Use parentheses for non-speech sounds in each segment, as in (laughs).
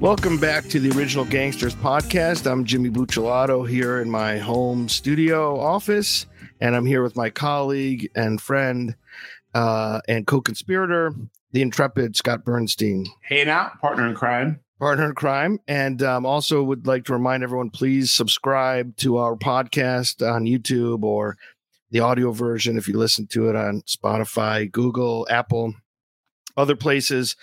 Welcome back to the Original Gangsters podcast. I'm Jimmy Buccellato here in my home studio office, and I'm here with my colleague and friend uh, and co-conspirator, the intrepid Scott Bernstein. Hey now, partner in crime. Partner in crime. And um, also would like to remind everyone, please subscribe to our podcast on YouTube or the audio version if you listen to it on Spotify, Google, Apple, other places.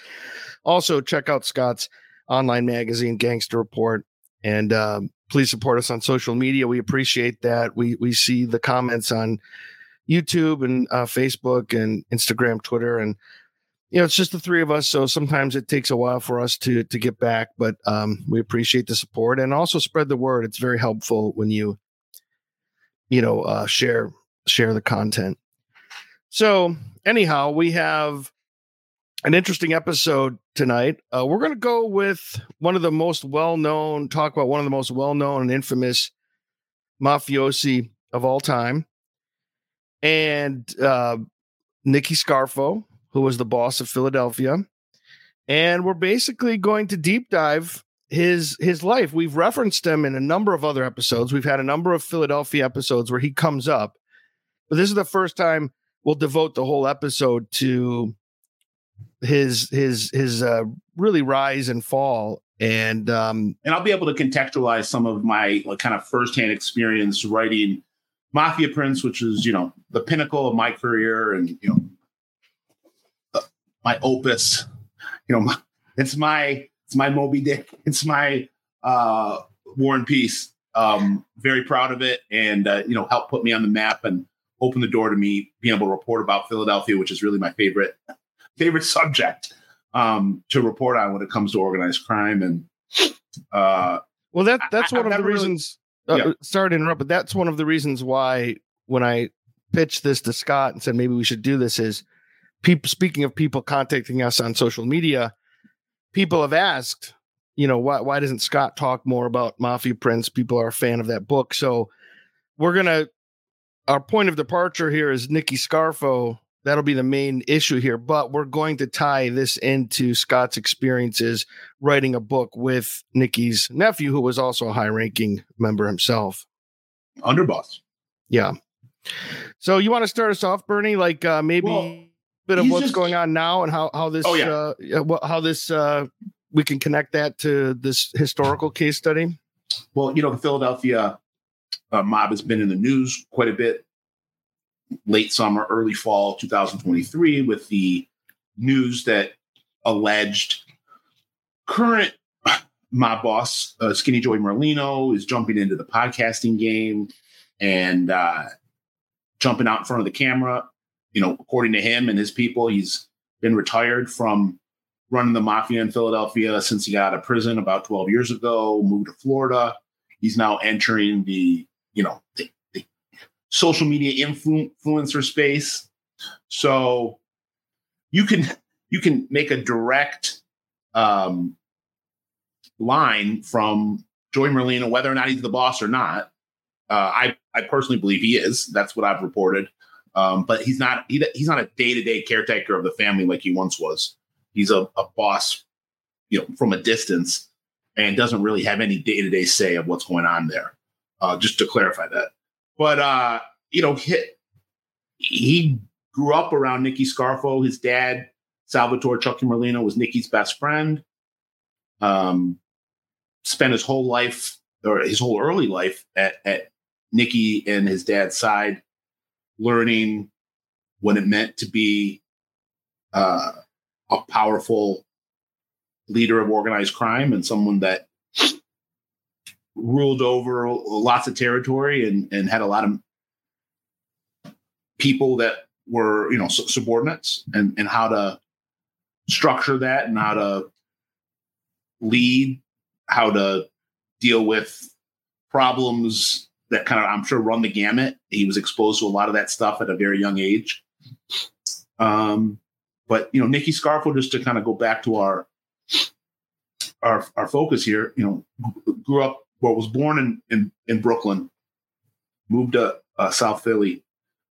Also, check out Scott's online magazine, Gangster Report, and um, please support us on social media. We appreciate that. We we see the comments on YouTube and uh, Facebook and Instagram, Twitter, and you know it's just the three of us. So sometimes it takes a while for us to to get back, but um, we appreciate the support and also spread the word. It's very helpful when you you know uh, share share the content. So anyhow, we have an interesting episode tonight. Uh, we're going to go with one of the most well known, talk about one of the most well known and infamous mafiosi of all time. And uh, Nicky Scarfo, who was the boss of Philadelphia. And we're basically going to deep dive his his life. We've referenced him in a number of other episodes. We've had a number of Philadelphia episodes where he comes up. But this is the first time we'll devote the whole episode to his his his uh, really rise and fall and um and I'll be able to contextualize some of my like kind of firsthand experience writing Mafia Prince, which is you know the pinnacle of my career and you know uh, my opus. You know, my, it's my it's my Moby Dick. It's my uh, War and Peace. Um, very proud of it, and uh, you know, helped put me on the map and open the door to me being able to report about Philadelphia, which is really my favorite favorite subject um, to report on when it comes to organized crime. And uh, well, that that's I, one of the reasons. Really, uh. Sorry to interrupt, but that's one of the reasons why when I pitched this to Scott and said maybe we should do this is people. Speaking of people contacting us on social media, people have asked, you know, why why doesn't Scott talk more about Mafia Prince? People are a fan of that book, so we're gonna. Our point of departure here is Nicky Scarfo that'll be the main issue here. But we're going to tie this into Scott's experiences writing a book with Nicky's nephew, who was also a high ranking member himself. Underboss. Yeah. So you want to start us off, Bernie? Like uh, maybe well, a bit of what's just, going on now and how how this oh, yeah. uh, how this uh, we can connect that to this historical case study. Well, you know, the Philadelphia uh, mob has been in the news quite a bit late summer, early fall 2023 with the news that alleged current (clears throat) mob boss, uh, Skinny Joey Merlino, is jumping into the podcasting game and uh, jumping out in front of the camera. You know, according to him and his people, he's been retired from running the mafia in Philadelphia since he got out of prison about 12 years ago, moved to Florida. He's now entering the, you know, the social media influ- influencer space. So you can you can make a direct um, line from Joey Merlino, whether or not he's the boss or not. Uh, I I personally believe he is. That's what I've reported. Um, but he's not he, he's not a day to day caretaker of the family like he once was. He's a, a boss, you know, from a distance, and doesn't really have any day to day say of what's going on there. Uh, just to clarify that. But uh, you know, he, he grew up around Nicky Scarfo. His dad, Salvatore Chucky Merlino, was Nicky's best friend. Um, spent his whole life or his whole early life at, at Nicky and his dad's side, learning what it meant to be uh, a powerful leader of organized crime and someone that ruled over lots of territory and, and had a lot of people that were you know subordinates and and how to structure that and how to lead how to deal with problems that kind of i'm sure run the gamut. He was exposed to a lot of that stuff at a very young age. Um but you know nicky scarfo just to kind of go back to our our our focus here you know grew up well was born in in, in brooklyn moved to uh, south philly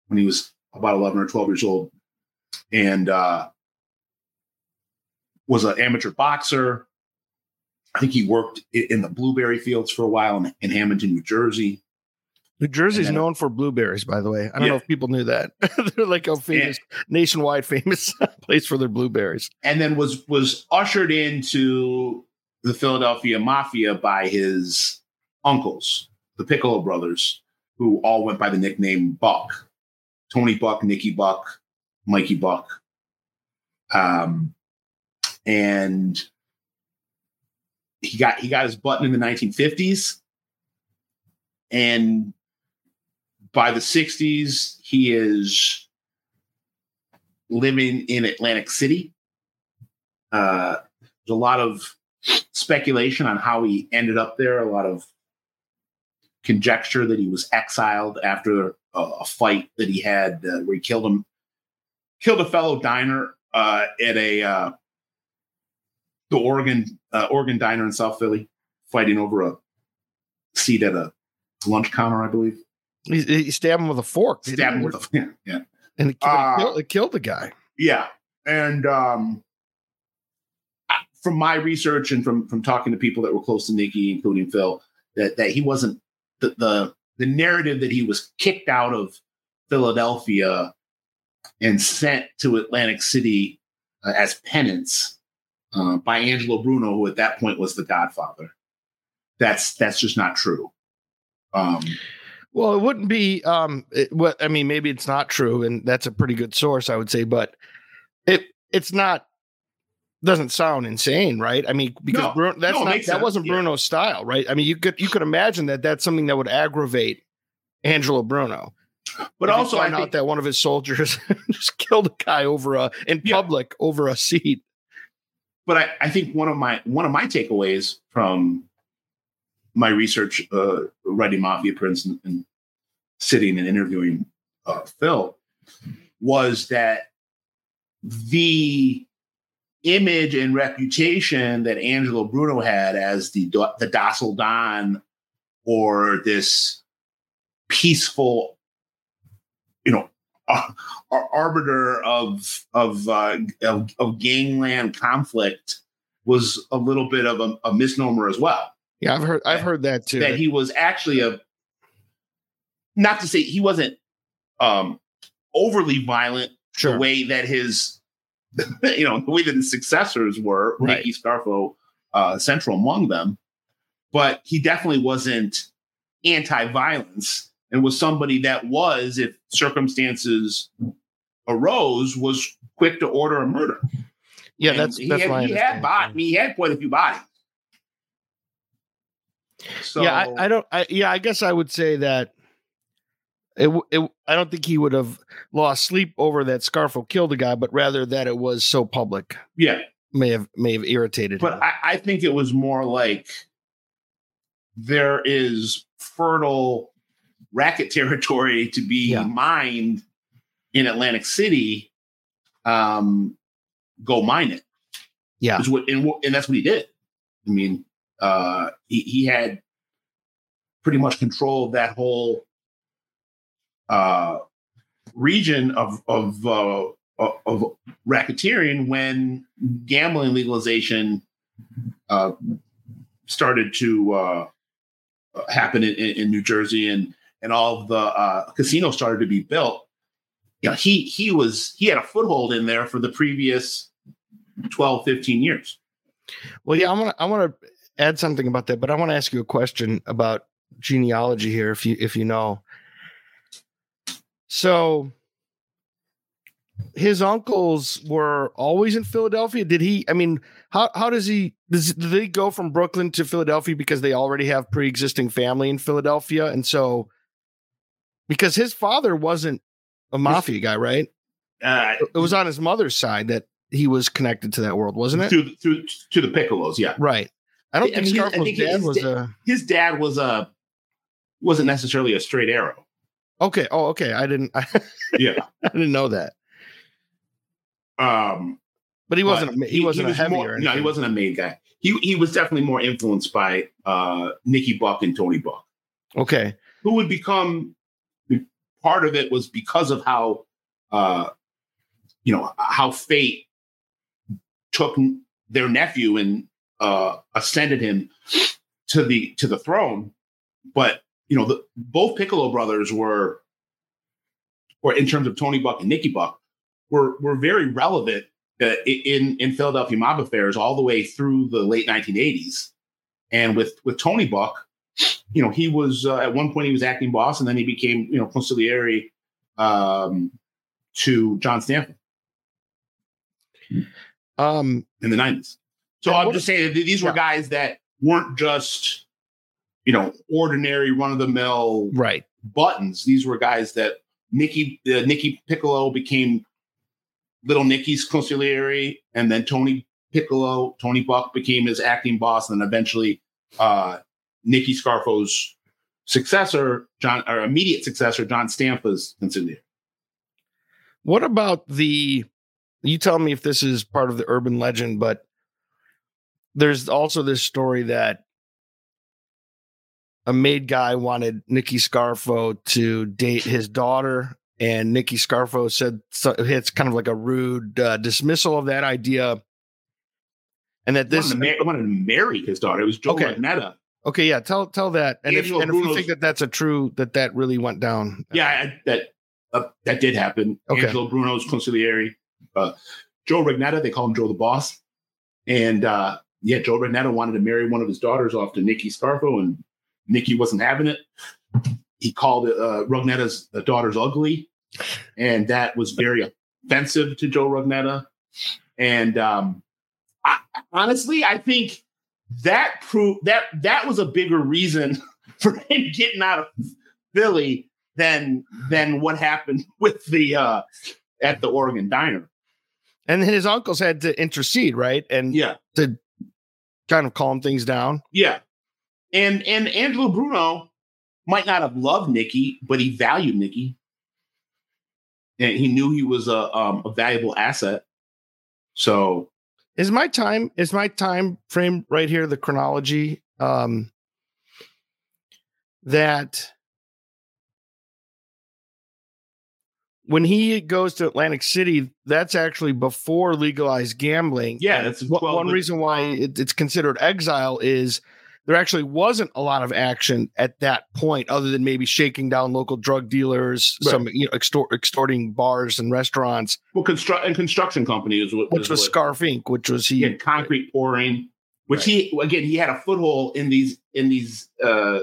when he was about 11 or 12 years old and uh, was an amateur boxer I think he worked in the blueberry fields for a while in, in Hamilton, New Jersey. New Jersey's known for blueberries, by the way. I don't Yeah. know if people knew that. (laughs) They're like a famous, nationwide famous (laughs) place for their blueberries. and then was was ushered into the Philadelphia Mafia by his uncles, the Piccolo brothers, who all went by the nickname Buck, Tony Buck, Nicky Buck, Mikey Buck, um, and he got he got his button in the 1950s, and by the 60s he is living in Atlantic City. Uh, there's a lot of speculation on how he ended up there. A lot of conjecture that he was exiled after a, a fight that he had uh, where he killed him, killed a fellow diner uh, at a uh, the Oregon uh, Oregon diner in South Philly, fighting over a seat at a lunch counter, I believe. He, he stabbed him with a fork. Stabbed him with a (laughs) yeah, yeah. and it killed, Uh, it killed the guy. Yeah, and um, from my research and from from talking to people that were close to Nicky, including Phil, that that he wasn't the the, the narrative that he was kicked out of Philadelphia and sent to Atlantic City uh, as penance uh, by Angelo Bruno, who at that point was the Godfather. That's that's just not true. Um, Well, it wouldn't be. Um, it, what I mean, maybe it's not true, and that's a pretty good source, I would say. But it it's not. Doesn't sound insane, right? I mean, because No, Bruno, that's no, not that sense, wasn't yeah. Bruno's style, right? I mean, you could you could imagine that that's something that would aggravate Angelo Bruno. but If also, I out that one of his soldiers (laughs) just killed a guy over a in Yeah. public over a seat. but I, I think one of my one of my takeaways from my research uh, writing mafia prince and, and sitting and interviewing uh, phil was that the image and reputation that angelo bruno had as the the docile don or this peaceful you know uh, ar- arbiter of of, uh, of of gangland conflict was a little bit of a, a misnomer as well. Yeah, I've heard I've heard that too. That he was actually a not to say he wasn't um overly violent the sure. way that his (laughs) you know the way that his successors were, Right. Nicky Scarfo uh, central among them, but he definitely wasn't anti-violence and was somebody that was, if circumstances arose, was quick to order a murder. Yeah, And that's he that's had, my he had body, mean, he had quite a few bodies. So yeah, I, I don't. I, yeah, I guess I would say that. It, it, I don't think he would have lost sleep over that scarf Scarfo killed a guy, but rather that it was so public yeah, may have may have irritated but him. I, I think it was more like there is fertile racket (laughs) territory to be Yeah. mined in Atlantic City. Um, go mine it. yeah, what, and, and that's what he did. I mean, uh, he, he had pretty much control of that whole uh, region of of uh, of- racketeering when gambling legalization uh, started to uh, happen in, in in New Jersey and and all of the uh, casinos started to be built. You know, he he was he had a foothold in there for the previous 12, 15 years. Well, yeah, I want to I want to add something about that, but I want to ask you a question about genealogy here, if you if you know. So, his uncles were always in Philadelphia. Did he? I mean, how how does he? Does did they go from Brooklyn to Philadelphia because they already have pre existing family in Philadelphia, and so because his father wasn't a mafia guy, right? Uh, It was on his mother's side that he was connected to that world, wasn't it? through through to the Piccolos, yeah. Right. I don't I think mean, I think dad his was a. His dad was a wasn't necessarily a straight arrow. Okay. Oh, okay. I didn't. (laughs) I, Yeah. I didn't know that. Um, But he wasn't. A, but he, wasn't a was heavy more- no, he wasn't a main guy. He he was definitely more influenced by uh, Nicky Buck and Tony Buck, Okay. who would become part of it was because of how uh, you know how fate took their nephew and uh, ascended him to the to the throne. But you know, the, both Piccolo brothers were, or in terms of Tony Buck and Nicky Buck, were were very relevant uh, in in Philadelphia mob affairs all the way through the late 1980s. And with with Tony Buck, you know, he was uh, at one point he was acting boss, and then he became you know consigliere um, to John Stanfa um, in the 90s. So I'm just saying that these were yeah. guys that weren't just you know ordinary run of the mill right buttons. These were guys that Nicky uh, Nicky Piccolo became little Nicky's consigliere, and then Tony Piccolo, Tony Buck became his acting boss, and then eventually uh, Nicky Scarfo's successor, John, or immediate successor, John Stanfa's consigliere. What about the? You tell me if this is part of the urban legend, but there's also this story that a made guy wanted Nicky Scarfo to date his daughter, and Nicky Scarfo said so, it's kind of like a rude uh, dismissal of that idea, and that this wanted to, wanted to marry his daughter. It was Joe okay. Netta. Okay, yeah, tell tell that, and, if, and if, you think that that's a true that that really went down, yeah, I, that uh, that did happen. Okay. Angelo Bruno's consigliere, uh, Joe Rugnetta, they call him Joe the Boss, and uh, yeah, Joe Rugnetta wanted to marry one of his daughters off to Nicky Scarfo, and Nicky wasn't having it. He called uh, Rugnetta's daughters ugly, and that was very offensive to Joe Rugnetta. And um, I, honestly, I think that proved that that was a bigger reason (laughs) for him getting out of Philly than than what happened (laughs) with the uh, at the Oregon Diner. And his uncles had to intercede, right? And yeah, to kind of calm things down. Yeah, and and Angelo Bruno might not have loved Nicky, but he valued Nicky. And he knew he was a um, a valuable asset. So is my time is my time frame right here the chronology um that when he goes to Atlantic City, that's actually before legalized gambling. Yeah, that's one reason why it, it's considered exile is there actually wasn't a lot of action at that point, other than maybe shaking down local drug dealers, right. some you know extort, extorting bars and restaurants. Well, construct and construction companies, which was Scarf Inc., which was he had concrete pouring, which right. he again he had a foothold in these in these uh,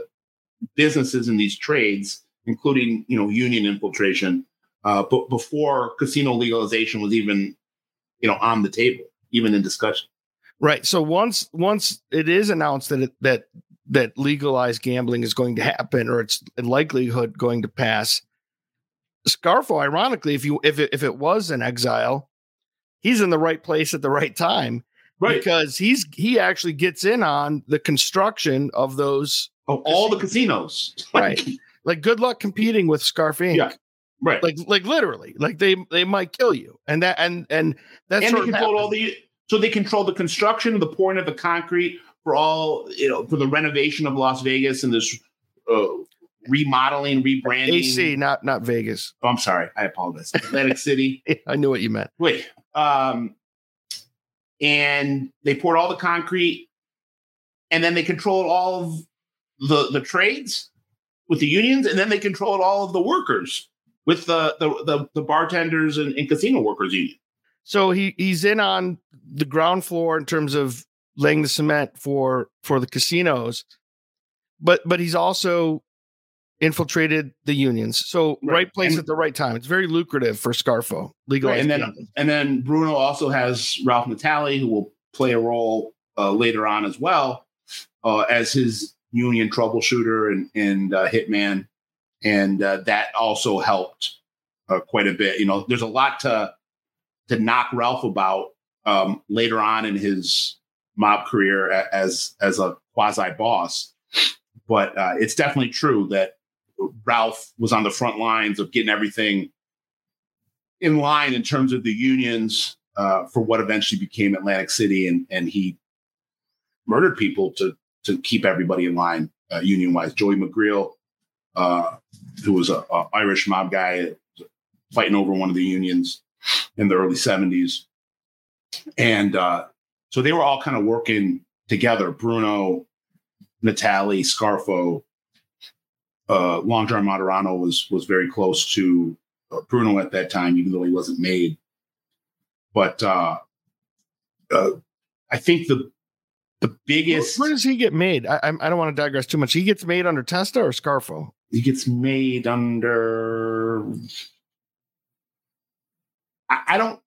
businesses and these trades, including you know union infiltration. Uh, but before casino legalization was even you know on the table, even in discussion. Right. So once once it is announced that it, that that legalized gambling is going to happen, or it's in likelihood going to pass, Scarfo, ironically, if you if it, if it was an exile, he's in the right place at the right time, right? Because he's he actually gets in on the construction of those of all the casinos, (laughs) right? like, good luck competing with Scarf Inc. Yeah. Right. Like like literally. Like they they might kill you. And that and and that's and they control all the so they control the construction, the pouring of the concrete for all, you know, for the renovation of Las Vegas and this uh, remodeling, rebranding. AC, not not Vegas. Oh, I'm sorry. I apologize. Atlantic (laughs) City. I knew what you meant. Wait. Um, and they poured all the concrete, and then they controlled all of the the trades with the unions, and then they controlled all of the workers with the the the, the bartenders and, and casino workers union. So he he's in on the ground floor in terms of laying the cement for for the casinos, but but he's also infiltrated the unions. So right, right place and, at the right time. It's very lucrative for Scarfo. Legal right, and then and then Bruno also has Ralph Natale, who will play a role uh, later on as well uh, as his union troubleshooter and and uh, hitman, and uh, that also helped uh, quite a bit. You know, there's a lot to to knock Ralph about um, later on in his mob career as as a quasi boss. But uh, it's definitely true that Ralph was on the front lines of getting everything in line in terms of the unions uh, for what eventually became Atlantic City, and and he murdered people to to keep everybody in line uh, union wise. Joey McGreal, uh, who was a, a Irish mob guy fighting over one of the unions, in the early 70s. And uh, so they were all kind of working together. Bruno, Natale, Scarfo, uh, Long John Martorano was was very close to uh, Bruno at that time, even though he wasn't made. But uh, uh, I think the the biggest Where, where does he get made? I, I I don't want to digress too much. He gets made under Testa or Scarfo. he gets made under. I, I don't.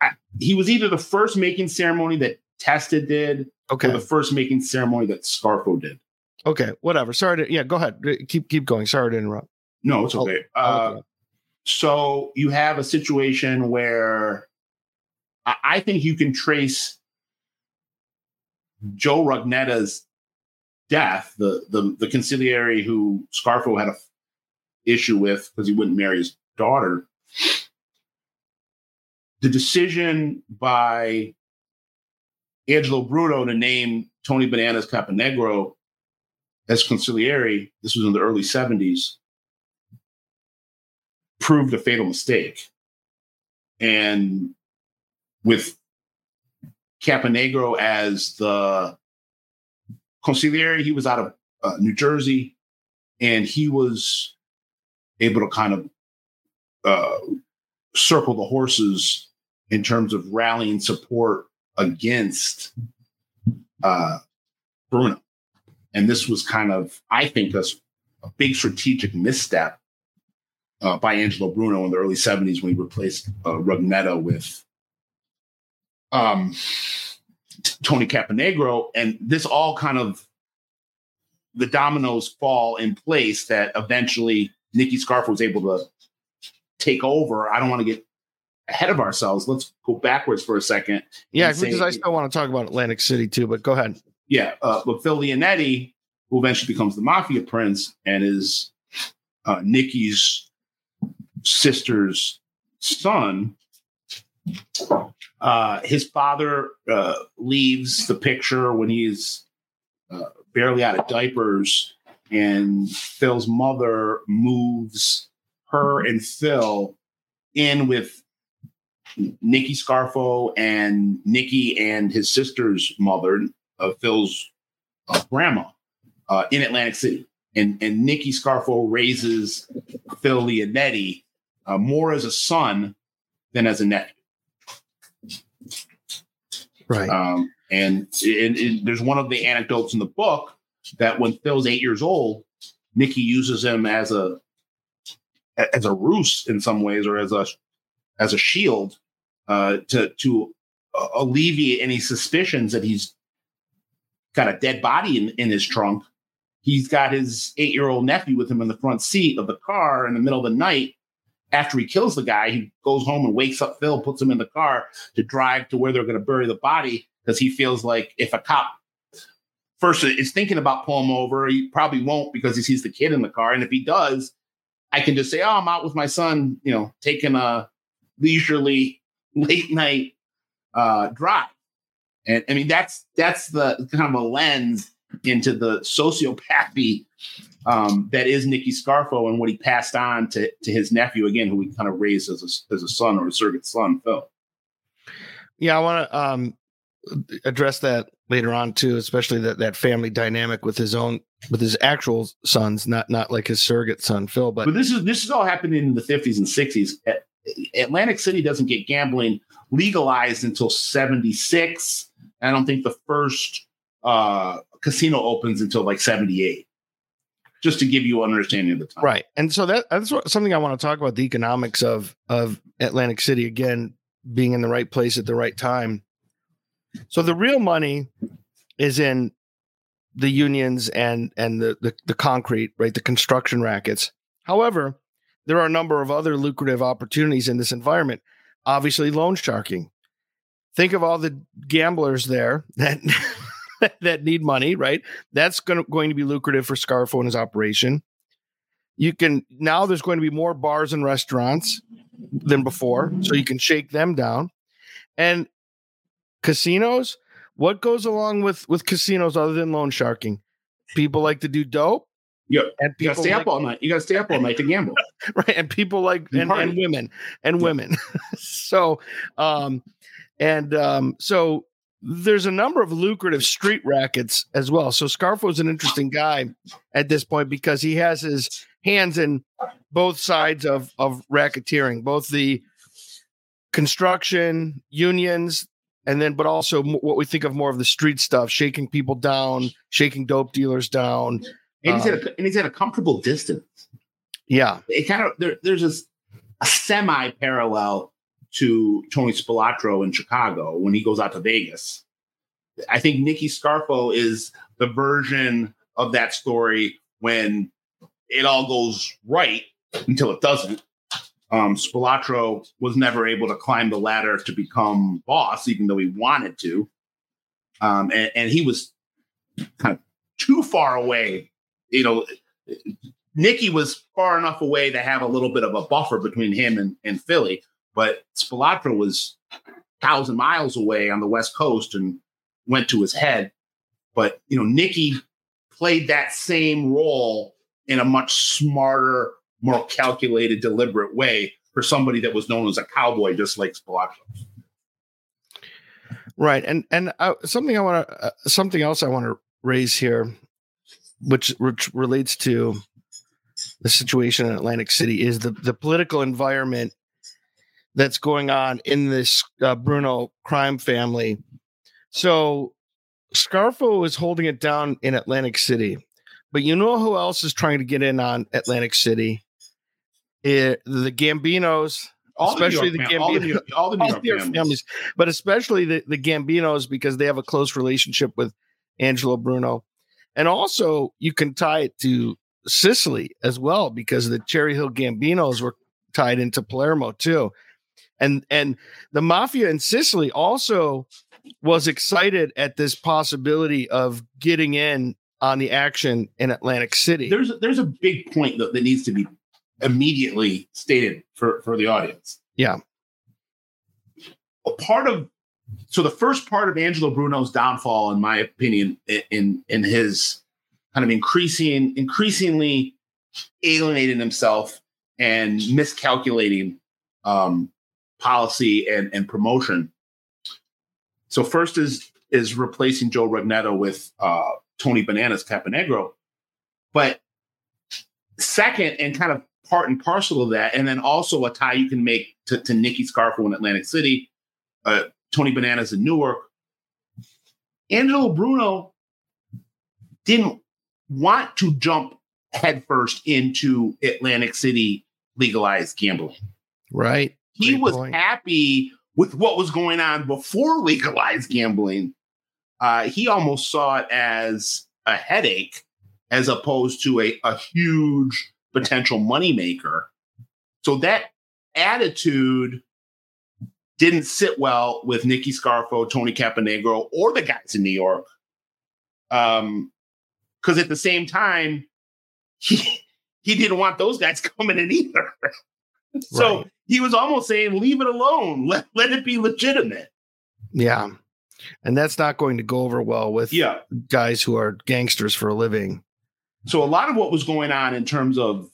I, he was either the first making ceremony that Testa did, or Okay. the first making ceremony that Scarfo did. Okay. Whatever. Sorry to yeah. Go ahead. Keep keep going. Sorry to interrupt. No, it's okay. Uh, it up. so you have a situation where I, I think you can trace Joe Rugnetta's death, the the the conciliary who Scarfo had a f- issue with because he wouldn't marry his daughter. The decision by Angelo Bruno to name Tony Bananas Caponegro as conciliary, this was in the early 70s, proved a fatal mistake. And with Caponegro as the conciliary, he was out of uh, New Jersey, and he was able to kind of uh, circle the horses in terms of rallying support against uh, Bruno. And this was kind of, I think, a big strategic misstep uh, by Angelo Bruno in the early 70s when he replaced uh, Rugnetta with um, T- Tony Caponegro. And this all kind of, the dominoes fall in place that eventually Nicky Scarf was able to take over. I don't want to get ahead of ourselves. Let's go backwards for a second. Yeah, say- because I still want to talk about Atlantic City too. But go ahead. yeah, uh, but Phil Leonetti, who eventually becomes the mafia prince and is uh, Nicky's sister's son, uh, his father uh, leaves the picture when he's uh, barely out of diapers, and Phil's mother moves her and Phil in with Nicky Scarfo and Nicky and his sister's mother, uh, Phil's uh, grandma, uh, in Atlantic City. And, and Nicky Scarfo raises Phil Leonetti uh, more as a son than as a nephew. Right. Um, and, there's one of the anecdotes in the book that when Phil's eight years old, Nicky uses him as a as a ruse in some ways, or as a as a shield uh, to to uh, alleviate any suspicions that he's got a dead body in, in his trunk. He's got his eight year old nephew with him in the front seat of the car in the middle of the night. After he kills the guy, he goes home and wakes up Phil, puts him in the car to drive to where they're going to bury the body because he feels like if a cop first is thinking about pulling him over, he probably won't because he sees the kid in the car. And if he does, I can just say, "Oh, I'm out with my son," you know, taking a leisurely late night uh, drive. And I mean, that's that's the kind of a lens into the sociopathy um, that is Nicky Scarfo and what he passed on to to his nephew again, who he kind of raised as a as a son or a surrogate son, Phil. Yeah, I want to um, address that later on too, especially that that family dynamic with his own with his actual sons, not not like his surrogate son Phil. But But this is this is all happening in the 50s and 60s. A- Atlantic City doesn't get gambling legalized until 76. I don't think the first uh, casino opens until like 78. Just to give you an understanding of the time. right, and so that that's what, something I want to talk about the economics of of Atlantic City again being in the right place at the right time. So the real money is in the unions and and the the, the concrete, right, the construction rackets. However, there are a number of other lucrative opportunities in this environment. Obviously, loan sharking. Think of all the gamblers there (laughs) that that need money, right? That's going to, going to be lucrative for Scarfo and his operation. You can now there's going to be more bars and restaurants than before, so you can shake them down. And casinos, what goes along with with casinos other than loan sharking? People like to do dope. Yep. And You gotta people stay like, up all night. You gotta stay up all night to gamble. (laughs) right and people like And and, women and women (laughs) so um and um so there's a number of lucrative street rackets as well. So Scarfo's an interesting guy at this point because he has his hands in both sides of of racketeering, both the construction unions and then but also what we think of more of the street stuff shaking people down shaking dope dealers down and he's, um, at, a, and he's at a comfortable distance yeah it kind of there, there's a, a semi parallel to tony spilotro in chicago when he goes out to vegas i think nicky scarfo is the version of that story when it all goes right until it doesn't um, Spilotro was never able to climb the ladder to become boss, even though he wanted to. Um, and, and, he was kind of too far away. You know, Nicky was far enough away to have a little bit of a buffer between him and, and Philly, but Spilotro was thousand miles away on the West Coast and went to his head. But you know, Nicky played that same role in a much smarter, more calculated, deliberate way for somebody that was known as a cowboy, just like Spilotro. Right, and and uh, something I want to uh, something else I want to raise here, which which relates to the situation in Atlantic City, is the the political environment that's going on in this uh, Bruno crime family. So Scarfo is holding it down in Atlantic City, but you know who else is trying to get in on Atlantic City? it, the Gambinos, all especially the, the Gambinos, all the all the New York, York families. families. but especially the, the Gambinos because they have a close relationship with Angelo Bruno. And also, you can tie it to Sicily as well because the Cherry Hill Gambinos were tied into Palermo too. And and the mafia in Sicily also was excited at this possibility of getting in on the action in Atlantic City. There's a, there's a big point that, that needs to be immediately stated for, for the audience. Yeah. A part of so the first part of Angelo Bruno's downfall, in my opinion, in in his kind of increasing increasingly alienating himself and miscalculating um, policy and, and promotion. So first is is replacing Joe Rugnetta with uh, Tony Bananas Caponegro, but second and kind of part and parcel of that. And then also a tie you can make to, to Nicky Scarfo in Atlantic City, uh, Tony Bananas in Newark. Angelo Bruno didn't want to jump headfirst into Atlantic City legalized gambling. Right. He Great was point. happy with what was going on before legalized gambling. Uh, he almost saw it as a headache as opposed to a, a huge potential moneymaker. So that attitude didn't sit well with Nicky Scarfo, Tony Caponegro, or the guys in New York. Um, because at the same time, he (laughs) he didn't want those guys (laughs) coming in either. (laughs) so right. he was almost saying, leave it alone. Let, let it be legitimate. Yeah. And that's not going to go over well with yeah. guys who are gangsters for a living. So a lot of what was going on in terms of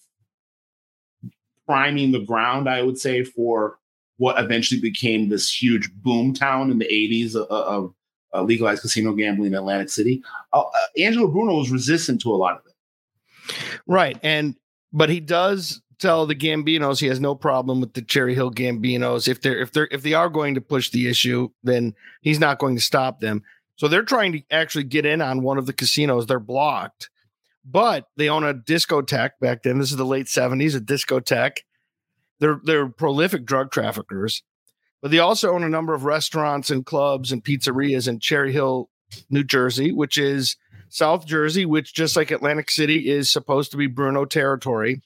priming the ground, I would say, for what eventually became this huge boom town in the 80s of, of uh, legalized casino gambling in Atlantic City. Uh, uh, Angelo Bruno was resistant to a lot of it. Right. And, but he does tell the Gambinos he has no problem with the Cherry Hill Gambinos. If they're, if they're, if they are going to push the issue, then he's not going to stop them. So they're trying to actually get in on one of the casinos. They're blocked but they own a discotheque back then. This is the late 70s, a discotheque. They're they're prolific drug traffickers, but they also own a number of restaurants and clubs and pizzerias in Cherry Hill, New Jersey, which is South Jersey, which just like Atlantic City is supposed to be Bruno territory.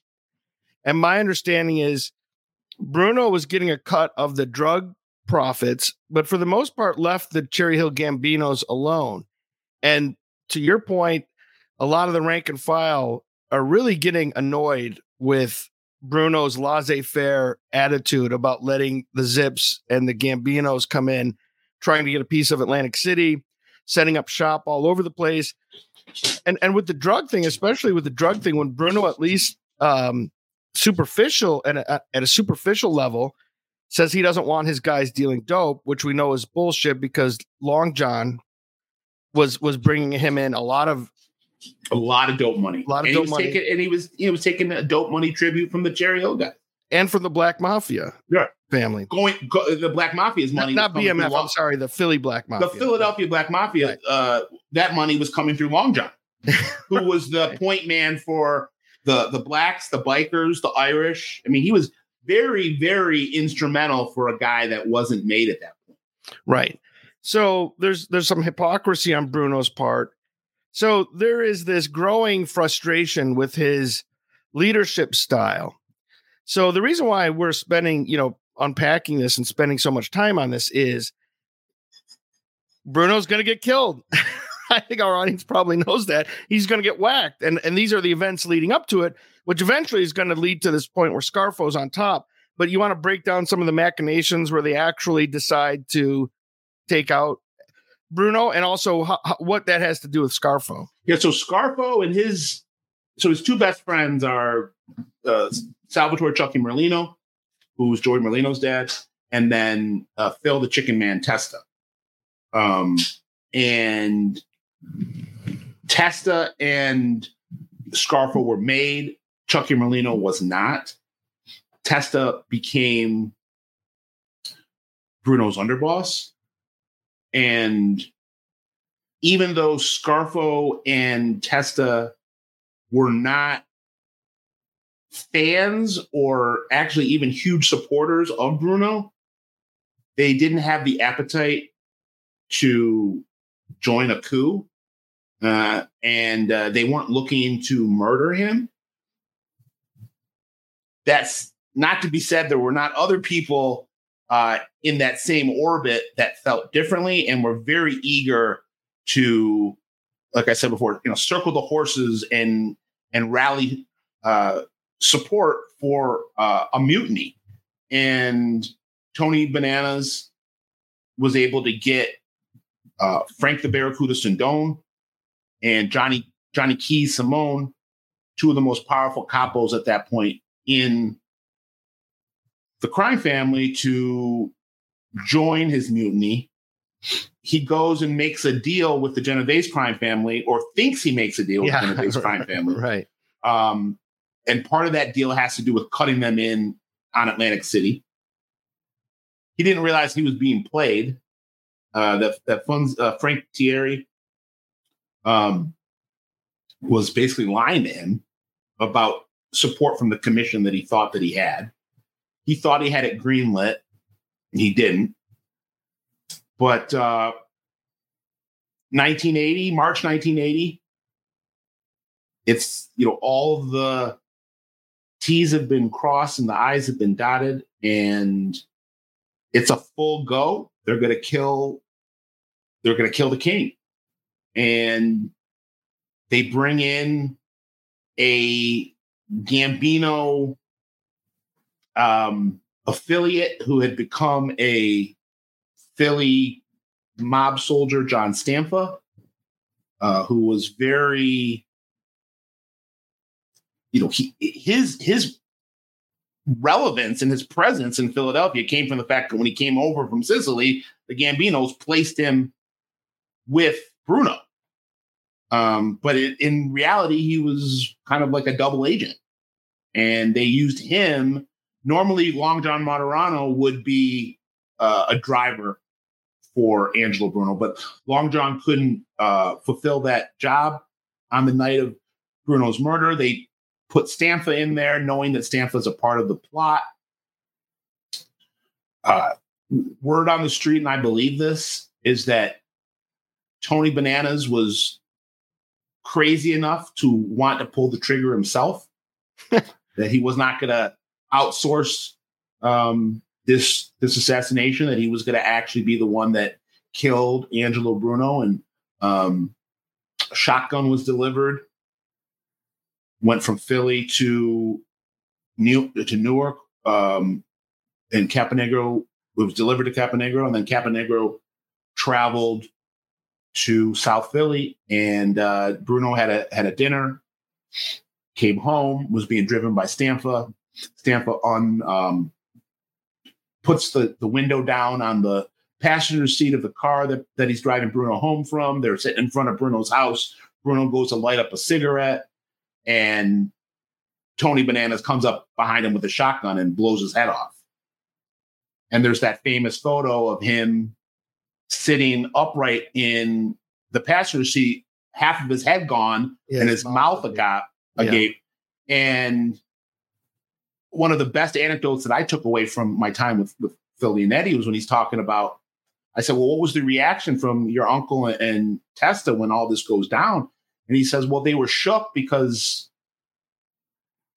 And my understanding is Bruno was getting a cut of the drug profits, but for the most part left the Cherry Hill Gambinos alone. And to your point, a lot of the rank and file are really getting annoyed with Bruno's laissez faire attitude about letting the Zips and the Gambinos come in, trying to get a piece of Atlantic City, setting up shop all over the place. And and with the drug thing, especially with the drug thing, when Bruno at least um, superficial and at a superficial level says he doesn't want his guys dealing dope, which we know is bullshit because Long John was was bringing him in a lot of a lot of dope money. A lot of and dope he was money. Taking, and he was he was taking a dope money tribute from the Cherry Hill guy. and from the Black Mafia Yeah. family. Going go, the Black Mafia's money. not through BMF, Long- I'm sorry, the Philly Black Mafia. The Philadelphia Black Mafia. Right. Uh, that money was coming through Long John, (laughs) who was the point man for the the blacks, the bikers, the Irish. I mean, he was very very instrumental for a guy that wasn't made at that point. Right. So there's there's some hypocrisy on Bruno's part. So there is this growing frustration with his leadership style. So the reason why we're spending, you know, unpacking this and spending so much time on this is Bruno's going to get killed. (laughs) I think our audience probably knows that. He's going to get whacked and and these are the events leading up to it, which eventually is going to lead to this point where Scarfo's on top. But you want to break down some of the machinations where they actually decide to take out Bruno, and also ho- ho- what that has to do with Scarfo. Yeah, so Scarfo and his so his two best friends are uh, Salvatore Chucky Merlino, who's Joey Merlino's dad, and then uh, Phil the Chicken Man Testa. Um, and Testa and Scarfo were made. Chucky Merlino was not. Testa became Bruno's underboss. And even though Scarfo and Testa were not fans or actually even huge supporters of Bruno, they didn't have the appetite to join a coup. Uh, and uh, they weren't looking to murder him. That's not to be said, there were not other people uh, in that same orbit that felt differently and were very eager to, like I said before, you know, circle the horses and and rally uh, support for uh, a mutiny. And Tony Bananas was able to get uh, Frank the Barracuda Sindone and Johnny Johnny Keys Simone, two of the most powerful capos at that point in the crime family, to join his mutiny. He goes and makes a deal with the Genovese crime family, or thinks he makes a deal with the (laughs) Genovese crime family. Right. Um, and part of that deal has to do with cutting them in on Atlantic City. He didn't realize he was being played. Uh, that that funds, uh, Frank Tieri um, was basically lying to him about support from the commission that he thought that he had. He thought he had it greenlit. He didn't. But uh, 1980, March 1980, it's you know all the T's have been crossed and the I's have been dotted, and it's a full go. They're gonna kill. They're gonna kill the king, and they bring in a Gambino um, affiliate who had become a Philly mob soldier, John Stanfa, uh, who was very you know, he his his relevance and his presence in Philadelphia came from the fact that when he came over from Sicily, the Gambinos placed him with Bruno. Um, but it, in reality, he was kind of like a double agent, and they used him. Normally, Long John Martorano would be uh, a driver for Angelo Bruno, but Long John couldn't uh, fulfill that job on the night of Bruno's murder. They put Stanfa in there, knowing that Stanfa is a part of the plot. Uh, word on the street, and I believe this, is that Tony Bananas was crazy enough to want to pull the trigger himself, (laughs) that he was not going to outsource um, this this assassination, that he was going to actually be the one that killed Angelo Bruno, and um, a shotgun was delivered went from Philly to New to Newark, um, and Caponegro was delivered to Caponegro, and then Caponegro traveled to South Philly, and uh, Bruno had a had a dinner, came home, was being driven by Stanfa. Stanfa un um, puts the, the window down on the passenger seat of the car that, that he's driving Bruno home from. They're sitting in front of Bruno's house. Bruno goes to light up a cigarette, and Tony Bananas comes up behind him with a shotgun and blows his head off. And there's that famous photo of him sitting upright in the passenger seat, half of his head gone, yeah, and his mouth, mouth agape, agape. Yeah. And one of the best anecdotes that I took away from my time with, with Phil Leonetti was when he's talking about, I said, well, what was the reaction from your uncle and, and Testa when all this goes down? And he says, well, they were shook because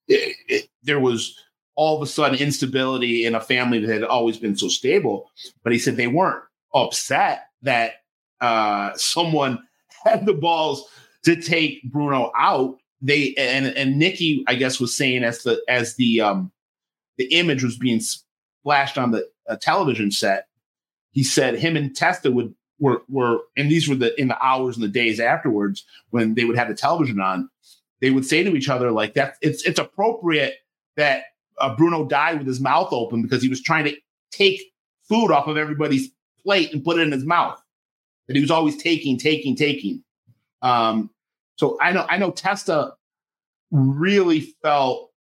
it, it, there was all of a sudden instability in a family that had always been so stable. But he said they weren't upset that uh, someone (laughs) had the balls to take Bruno out they and and Nicky, I guess, was saying as the as the um the image was being splashed on the uh, television set, he said him and Testa would were were and these were the in the hours and the days afterwards when they would have the television on, they would say to each other like that it's it's appropriate that uh, Bruno died with his mouth open because he was trying to take food off of everybody's plate and put it in his mouth. That he was always taking, taking, taking. Um, so I know I know Testa really felt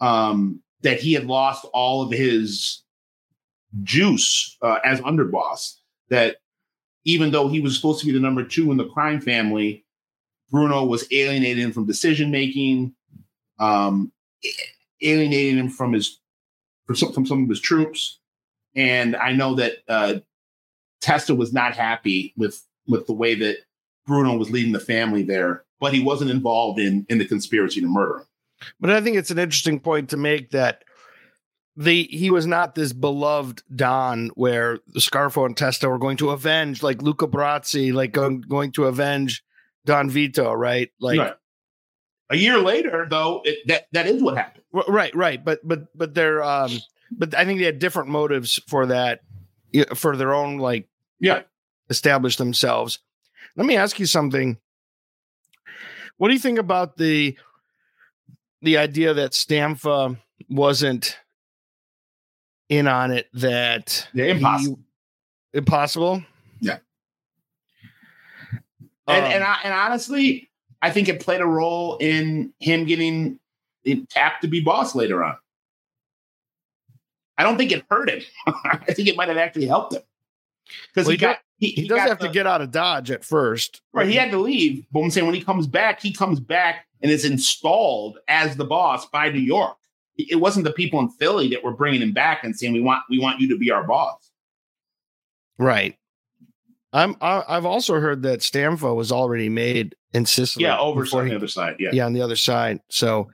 um, that he had lost all of his juice uh, as underboss. That even though he was supposed to be the number two in the crime family, Bruno was alienating him from decision making, um, alienating him from his from some, from some of his troops. And I know that uh, Testa was not happy with with the way that Bruno was leading the family there, but he wasn't involved in in the conspiracy to murder. But I think it's an interesting point to make that the he was not this beloved Don where Scarfo and Testa were going to avenge like Luca Brasi, like going, going to avenge Don Vito, right? Like right. a year later, though, it, that that is what happened. Right, right. But but but they're um but I think they had different motives for that for their own like yeah establish themselves. Let me ask you something. What do you think about the the idea that Stanfa wasn't in on it? That yeah, impossible. He, impossible. Yeah. And um, and, I, and honestly, I think it played a role in him getting tapped to be boss later on. I don't think it hurt him. (laughs) I think it might have actually helped him because well, he, he, got he, he, he does have the, to get out of Dodge at first. Right. He had to leave. But I'm saying when he comes back, he comes back and is installed as the boss by New York. It wasn't the people in Philly that were bringing him back and saying, we want, we want you to be our boss. Right. I'm, I, I've also heard that Stanfa was already made in Sicily. Yeah. Over on the other side. Yeah. Yeah. On the other side. So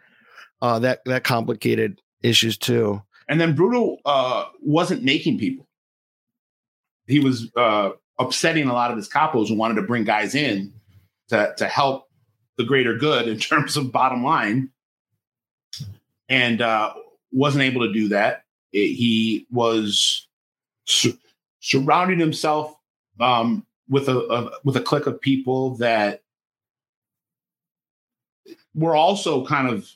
uh, that, that complicated issues too. And then Bruno uh, wasn't making people. He was uh, upsetting a lot of his capos and wanted to bring guys in to, to help the greater good in (laughs) terms of bottom line and uh, wasn't able to do that. It, he was su- surrounding himself um, with a, a, with a clique of people that were also kind of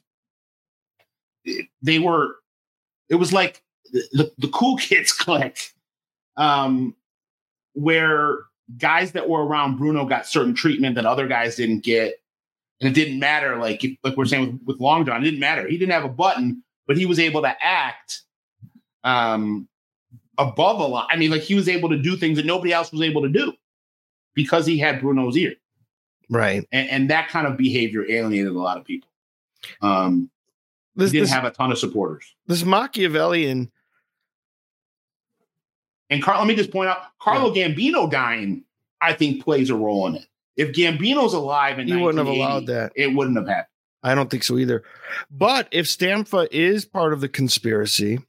they were it was like the, the cool kids (laughs) clique um, where guys that were around Bruno got certain treatment that other guys didn't get. And it didn't matter, like like we're saying with, with Long John, it didn't matter. He didn't have a button, but he was able to act um, above a lot. I mean, like he was able to do things that nobody else was able to do because he had Bruno's ear. Right. And, and that kind of behavior alienated a lot of people. Um, this, he didn't this, have a ton of supporters. This Machiavellian and Carl, let me just point out Carlo yeah. Gambino dying, I think, plays a role in it. If Gambino's alive and he wouldn't have allowed that. It wouldn't have happened. I don't think so either. But if Stanfa is part of the conspiracy,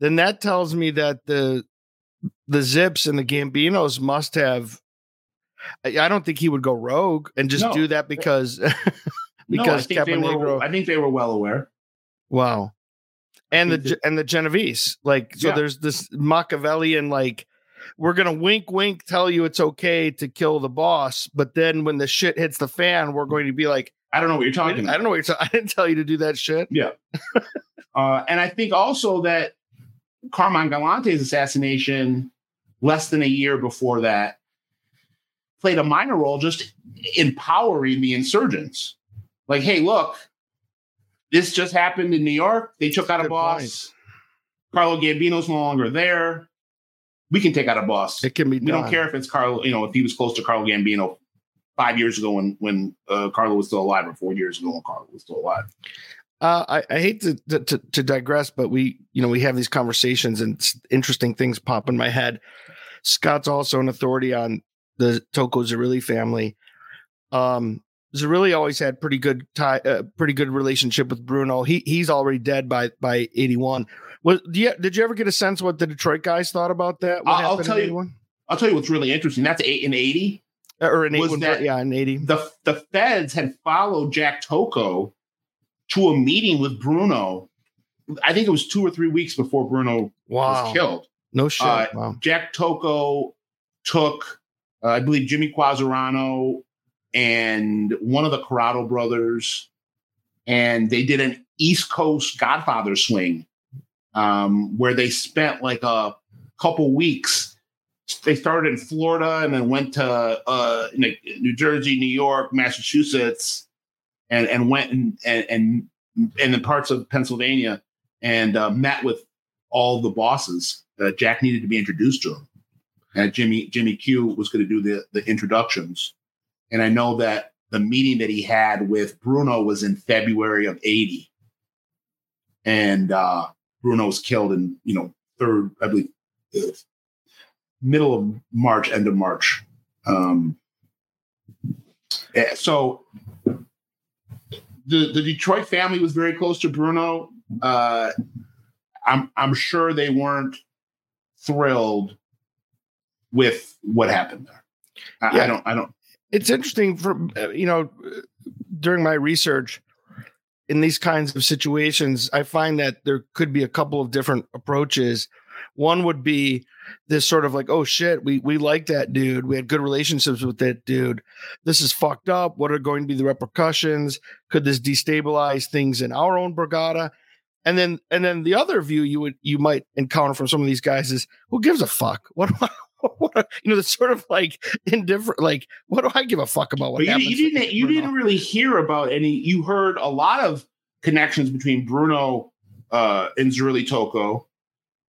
then that tells me that the the Zips and the Gambinos must have. I don't think he would go rogue and just no. do that because because (laughs) no, I think, were, I think they were well aware. Wow and the and the Genovese. Like so, yeah. there's this Machiavellian like we're gonna wink wink tell you it's okay to kill the boss, but then when the shit hits the fan, we're going to be like, I don't know what you're talking. I, I don't know what you're. Ta- (laughs) I didn't tell you to do that shit. Yeah, (laughs) uh, and I think also that Carmine Galante's assassination, less than a year before that, played a minor role just empowering the insurgents. Like, hey, look, this just happened in New York. They took out a boss. point. Carlo Gambino's no longer there. We can take out a boss. It can be We don't care if it's Carlo, you know, if he was close to Carlo Gambino five years ago when when uh, Carlo was still alive, or four years ago when Carlo was still alive. Uh, I, I hate to, to- to digress, but we you know we have these conversations and interesting things pop in my head. Scott's also an authority on the Tocco Zerilli family. Um, Zerilli always had pretty good tie, uh, pretty good relationship with Bruno. He he's already dead by by eighty one. Was you, did you ever get a sense what the Detroit guys thought about that? What I'll- tell you- I'll tell you what's really interesting. That's eight in eighty. Uh, or in was that- yeah, in eighty. The the feds had followed Jack Tocco to a meeting with Bruno. I think it was two or three weeks before Bruno Wow, was killed. no shit. Uh, wow. Jack Tocco took, uh, I believe, Jimmy Quasarano and one of the Corrado brothers, and they did an East Coast Godfather swing um, where they spent like a couple weeks. They started in Florida and then went to uh, New Jersey, New York, Massachusetts, and and went and and and, and in parts of Pennsylvania and uh, met with all the bosses. Uh, Jack needed to be introduced to him, and Jimmy Jimmy Q was going to do the the introductions. And I know that the meeting that he had with Bruno was in February of '80, and uh, Bruno was killed in you know third, I believe, uh, middle of March, end of March. Um, eh, so the the Detroit family was very close to Bruno. Uh, I'm I'm sure they weren't thrilled with what happened there. I, I don't I don't it's interesting for uh, you know during my research in these kinds of situations i find that there could be a couple of different approaches. One would be this sort of like oh shit we we like that dude. We had good relationships with that dude. This is fucked up. What are going to be the repercussions? Could this destabilize things in our own brigada? And then and then the other view you would you might encounter from some of these guys is who gives a fuck? What (laughs) (laughs) you know, the sort of like indifferent. Like, what do I give a fuck about what you, happens? you didn't you didn't really hear about any you heard a lot of connections between Bruno uh and Zerilli Tocco.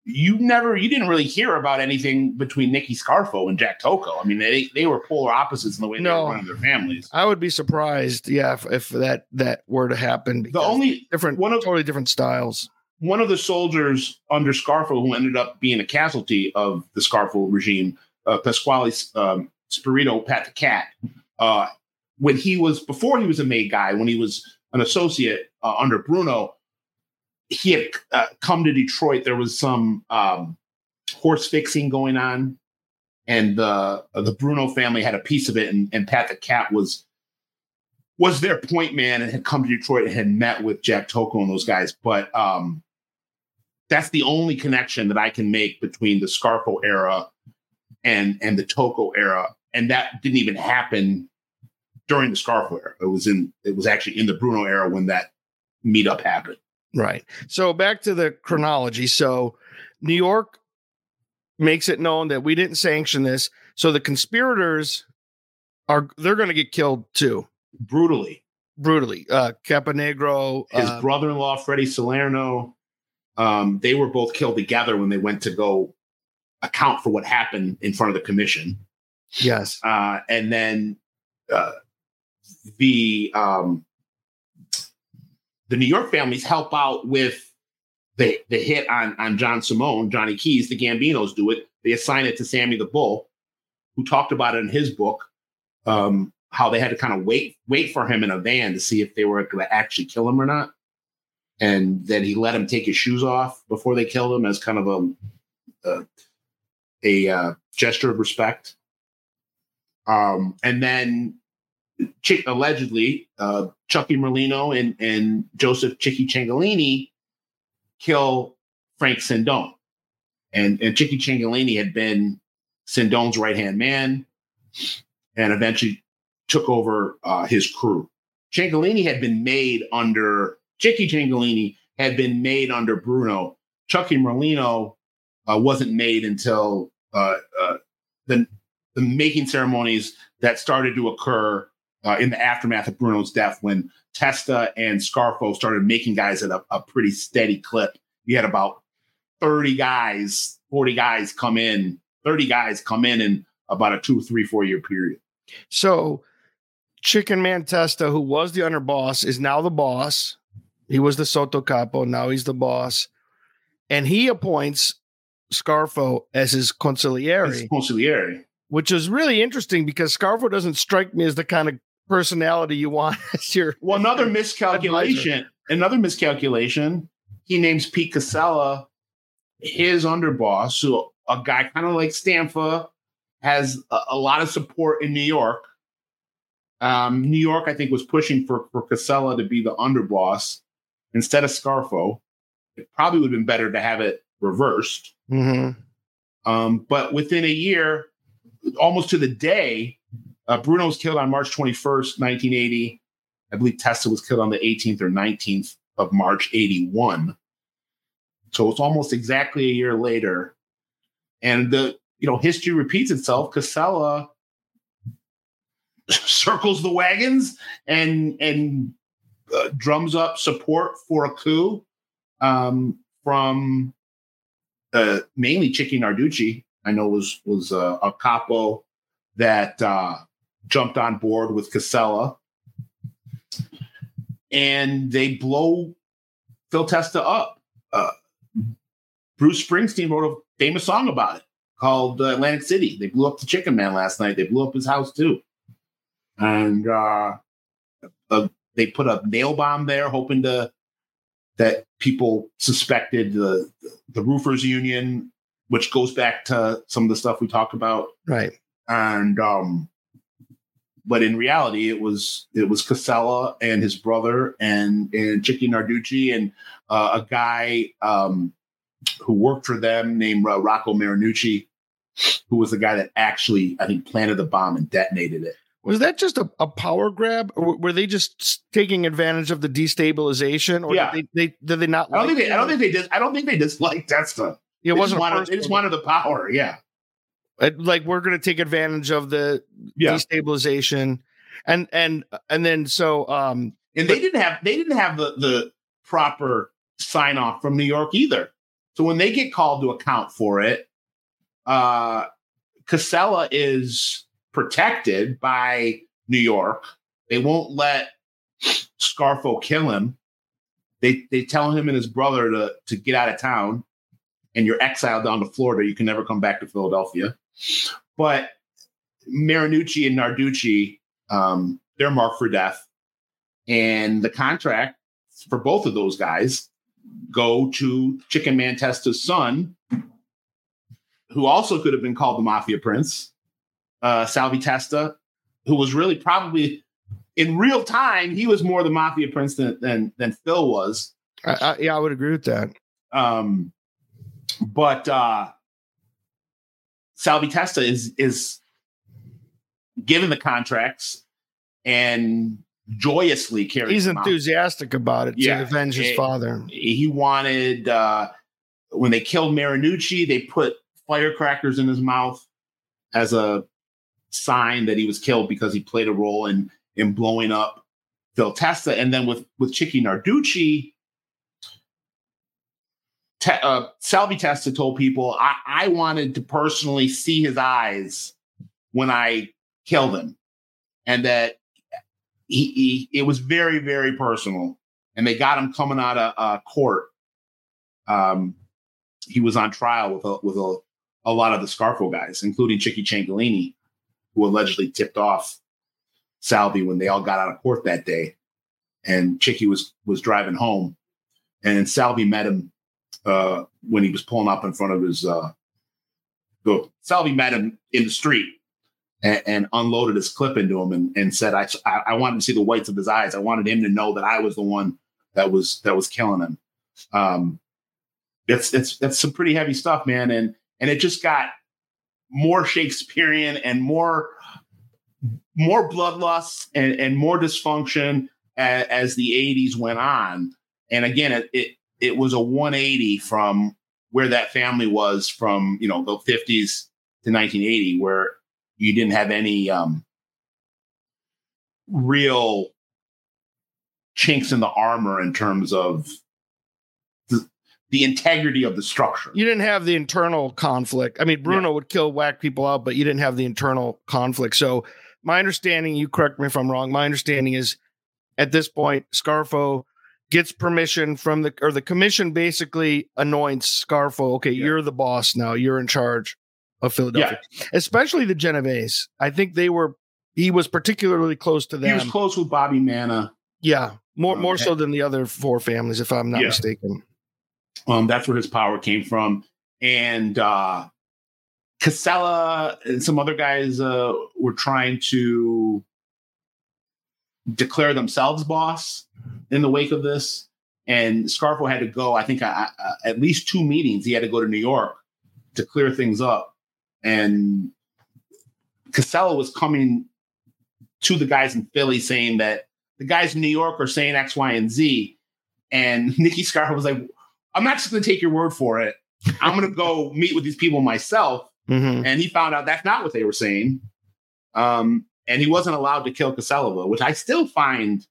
You never you didn't really hear about anything between Nicky Scarfo and Jack Tocco. I mean they they were polar opposites in the way they No. were running their families. I would be surprised, yeah, if, if that that were to happen. The only different, one of- totally different styles. One of the soldiers under Scarfo who ended up being a casualty of the Scarfo regime, uh, Pasquale um, Spirito, Pat the Cat, uh, when he was before he was a made guy, when he was an associate uh, under Bruno, he had uh, come to Detroit. There was some um, horse fixing going on, and the uh, the Bruno family had a piece of it, and, and Pat the Cat was was their point man and had come to Detroit and had met with Jack Tocco and those guys. But um, that's the only connection that I can make between the Scarfo era and and the Tocco era, and that didn't even happen during the Scarfo era. It was in it was actually in the Bruno era when that meetup happened. Right. So back to the chronology. So New York makes it known that we didn't sanction this. So the conspirators are they're going to get killed too, Brutally, brutally. Uh Caponigro, his uh, brother-in-law Freddie Salerno, um, they were both killed together when they went to go account for what happened in front of the commission. yes. uh, and then uh, the um, the New York families help out with the the hit on on John Simone, Johnny Keys. The Gambinos do it. They assign it to Sammy the Bull, who talked about it in his book. Um, how they had to kind of wait wait for him in a van to see if they were going to actually kill him or not, and then he let him take his shoes off before they killed him as kind of a a, a uh, gesture of respect. Um, and then allegedly, uh, Chucky Merlino and, and Joseph Chicky Ciancaglini kill Frank Sindone. And, and Chicky Ciancaglini had been Sindone's right hand man and eventually took over uh, his crew. Ciancaglini had been made under Chicky Ciancaglini had been made under Bruno. Chucky Merlino uh, wasn't made until uh, uh, the the making ceremonies that started to occur uh, in the aftermath of Bruno's death when Testa and Scarfo started making guys at a, a pretty steady clip. You had about 30 guys, 40 guys come in, 30 guys come in in about a two, three, four year period. So Chicken Man Testa, who was the underboss, is now the boss. He was the Sotto Capo. Now he's the boss. And he appoints Scarfo as his consigliere. As consigliere. Which is really interesting because Scarfo doesn't strike me as the kind of personality you want (laughs) as your. Well, another (laughs) miscalculation. Advisor. Another miscalculation. He names Pete Casella his underboss, so a guy kind of like Stanfa, has a, a, lot of support in New York. Um, New York, I think, was pushing for, for Casella to be the underboss instead of Scarfo. It probably would have been better to have it reversed. Mm-hmm. Um, but within a year, almost to the day, uh, Bruno was killed on March 21st, 1980. I believe Testa was killed on the 18th or 19th of March 81. So it's almost exactly a year later. And the you know history repeats itself. Casella (laughs) circles the wagons and and uh, drums up support for a coup um, from uh, mainly Chicky Narducci. I know was was uh, a capo that uh, jumped on board with Casella, and they blow Phil Testa up. Bruce Springsteen wrote a famous song about it called Atlantic City. They blew up the Chicken Man last night. They blew up his house too, and uh, they put a nail bomb there, hoping to that people suspected the the roofers union, which goes back to some of the stuff we talked about, right? And um, but in reality, it was it was Casella and his brother and and Chicky Narducci and uh, a guy um, who worked for them named uh, Rocco Marinucci, who was the guy that actually, I think, planted the bomb and detonated it. Was that just a, a power grab, or were they just taking advantage of the destabilization? Or yeah. did they, they did they not? I don't like think they. I don't think they did. I don't think they disliked. It they wasn't. Just wanted, they just wanted the power. Yeah. Like we're going to take advantage of the yeah. destabilization, and and and then so um and they didn't have they didn't have the the proper sign off from New York either. So when they get called to account for it, uh, Casella is protected by New York. They won't let Scarfo kill him. They they tell him and his brother to to get out of town, and you're exiled down to Florida. You can never come back to Philadelphia. But Marinucci and Narducci, um, they're marked for death, and the contract for both of those guys go to Chicken Man Testa's son, who also could have been called the Mafia Prince, uh, Salvi Testa, who was really probably in real time, he was more the Mafia Prince than than, than Phil was. I, I, yeah, I would agree with that. Um, but uh, Salvi Testa is is given the contracts and joyously carried. He's enthusiastic out. about it yeah. to avenge his it, father. He wanted uh, when they killed Marinucci, they put firecrackers in his mouth as a sign that he was killed because he played a role in in blowing up Phil Testa. And then with with Chicky Narducci, te, uh, Salvi Testa told people, I, I wanted to personally see his eyes when I killed him, and that he, he it was very very personal, and they got him coming out of uh, court. Um, he was on trial with a, with a, a lot of the Scarfo guys, including Chicky Ciancaglini, who allegedly tipped off Salvi when they all got out of court that day. And Chicky was was driving home, and Salvi met him uh, when he was pulling up in front of his. Uh. Salvi met him in the street and, and, unloaded his clip into him and, and said, I, I wanted to see the whites of his eyes. I wanted him to know that I was the one that was that was killing him. Um, it's it's it's some pretty heavy stuff, man, and and it just got more Shakespearean and more more bloodlust and, and more dysfunction as, as the 80s went on. And again, it, it it was a 180 from where that family was from, you know, the 50s to 1980, where you didn't have any um, real chinks in the armor in terms of the, integrity of the structure. You didn't have the internal conflict. I mean, Bruno Yeah. would kill whack people out, but you didn't have the internal conflict. So my understanding, you correct me if I'm wrong. My understanding is at this point, Scarfo gets permission from the or the commission basically anoints Scarfo. Okay, Yeah. you're the boss now. You're in charge of Philadelphia, especially the Genovese. I think they were. He was particularly close to them. He was close with Bobby Manna. yeah, more more so than the other four families, if I'm not Yeah. mistaken. Um, that's where his power came from. And uh, Casella and some other guys uh, were trying to declare themselves boss in the wake of this. And Scarfo had to go, I think, uh, uh, at least two meetings. He had to go to New York to clear things up. And Casella was coming to the guys in Philly saying that the guys in New York are saying X, Y, and Z. And (laughs) Nicky Scarfo was like, I'm not just going to take your word for it. I'm going to go meet with these people myself. Mhm. And he found out that's not what they were saying. Um, and he wasn't allowed to kill Casella, which I still find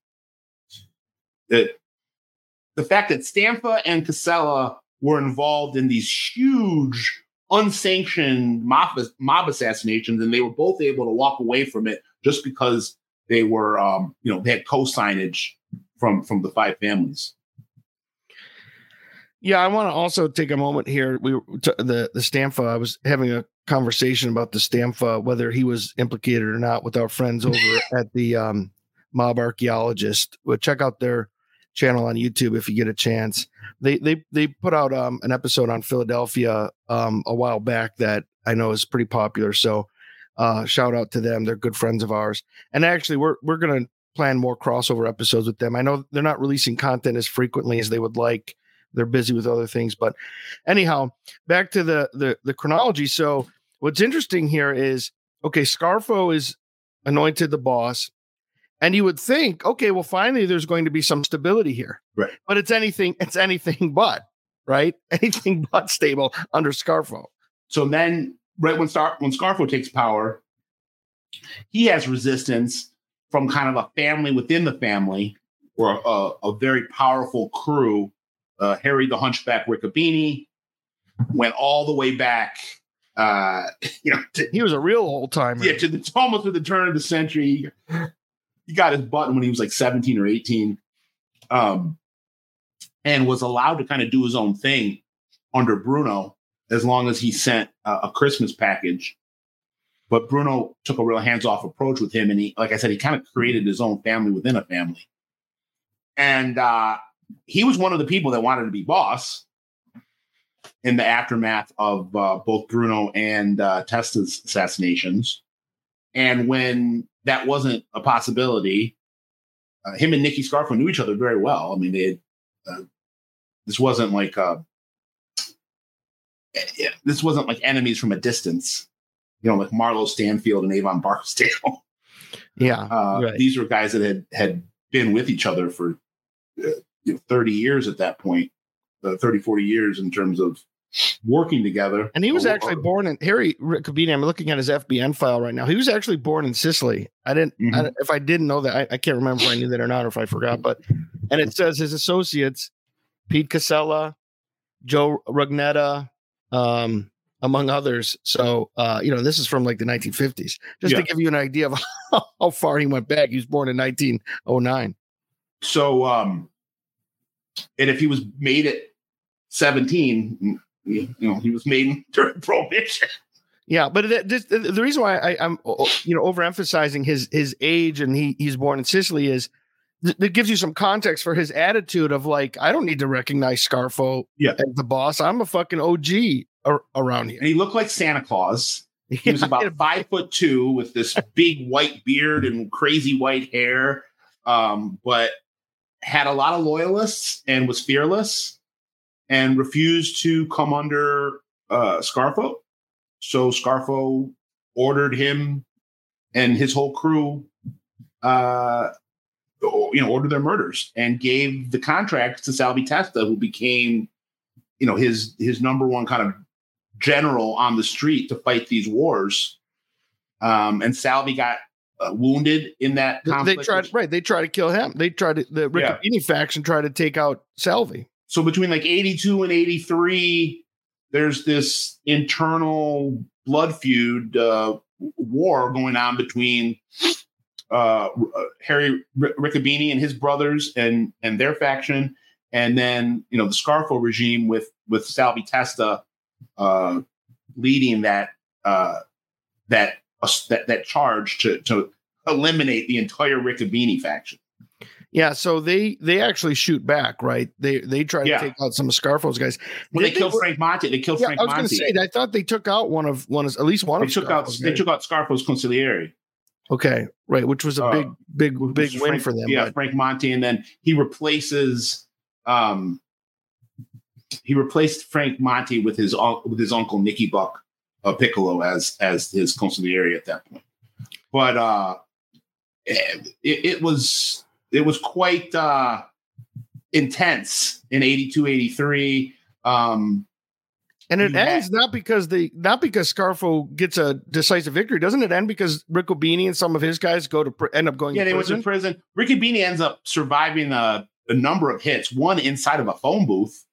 that the fact that Stanfa and Casella were involved in these huge, unsanctioned mob, mob assassinations, and they were both able to walk away from it just because they were, um, you know, they had co-signage from from the five families. Yeah, I want to also take a moment here. We t- the the Stanfa. I was having a conversation about the Stanfa, whether he was implicated or not, with our friends (laughs) over at the um, Mob Archaeologist. Well, check out their channel on YouTube if you get a chance. They they they put out um, an episode on Philadelphia um, a while back that I know is pretty popular. So uh, shout out to them. They're good friends of ours. And actually, we're we're gonna plan more crossover episodes with them. I know they're not releasing content as frequently as they would like they're busy with other things but anyhow back to the the, the chronology so what's interesting here is okay scarfo is anointed the boss and you would think okay well finally there's going to be some stability here Right. but it's anything it's anything but right (laughs) anything but stable under scarfo So then, right when Star when Scarfo takes power, he has resistance from kind of a family within the family, or a, a very powerful crew. Uh, Harry the Hunchback Riccobene went all the way back, uh, (laughs) you know, to, he was a real old timer yeah, to the almost to the turn of the century. He got his button when he was like 17 or 18. Um, and was allowed to kind of do his own thing under Bruno as long as he sent a, a Christmas package. But Bruno took a real hands-off approach with him, and he, like I said, he kind of created his own family within a family. And uh, he was one of the people that wanted to be boss in the aftermath of uh, both Bruno and uh, Testa's assassinations. And when that wasn't a possibility, uh, him and Nicky Scarfo knew each other very well. I mean, they had, uh, this wasn't like uh, this wasn't like enemies from a distance. You know, like Marlo Stanfield and Avon Barksdale. yeah Uh, Right. These were guys that had had been with each other for uh, you know, 30 years at that point, uh, 30, 40 years in terms of working together. and he was Or- actually born in Harry Riccobene. I'm looking at his FBN file right now. He was actually born in Sicily. I didn't. I, Mhm. if I didn't know that, I, I can't remember if I knew that or not, or if I forgot. But and it says his associates, Pete Casella, Joe Rugnetta, um, among others. So uh, you know, this is from like the 1950s. Just Yeah. to give you an idea of (laughs) how far he went back. He was born in 1909. So, um, and if he was made at 17, you know, he was made (laughs) during prohibition. Yeah, but it, this, the the reason why I, I'm you know overemphasizing his his age and he he's born in Sicily is th- that gives you some context for his attitude of like I don't need to recognize Scarfo Yeah. as the boss. I'm a fucking OG ar- around here. And he looked like Santa Claus. He was (laughs) about five foot two with this big white beard and crazy white hair, um, but had a lot of loyalists and was fearless and refused to come under uh, Scarfo. So Scarfo ordered him and his whole crew, uh, you know, ordered their murders and gave the contract to Salvi Testa, who became you know his his number one kind of general on the street to fight these wars. Um, and Salvi got uh, wounded in that conflict. They tried right. They tried to kill him. They tried to the Riccobene yeah. faction tried to take out Salvi. So between like eighty two and eighty three, there's this internal blood feud uh, war going on between uh, Harry Riccobene and his brothers and and their faction, and then you know the Scarfo regime with with Salvi Testa uh, leading that uh, that uh, that that charge to to eliminate the entire Riccobene faction. Yeah, so they they actually shoot back, right? They they try to take out some of Scarfo's guys. When they, they killed Frank Monte, they killed yeah, Frank Monte. I was going to say, I thought they took out one of one of at least one they of took out they took out Scarfo's consigliere. Okay, right, which was a big, uh, big, big win Frank, for them. Yeah, but. Frank Monte, and then he replaces, um, he replaced Frank Monte with his with his uncle Nicky Buck uh, Piccolo as as his consigliere at that point. But uh, it, it was it was quite uh, intense in 82, 83. Um, and it ends not because the not because Scarfo gets a decisive victory. Doesn't it end because Riccobene and some of his guys go to pr- end up going? Yeah, they went to prison. Riccobene ends up surviving a, a, number of hits. One inside of a phone booth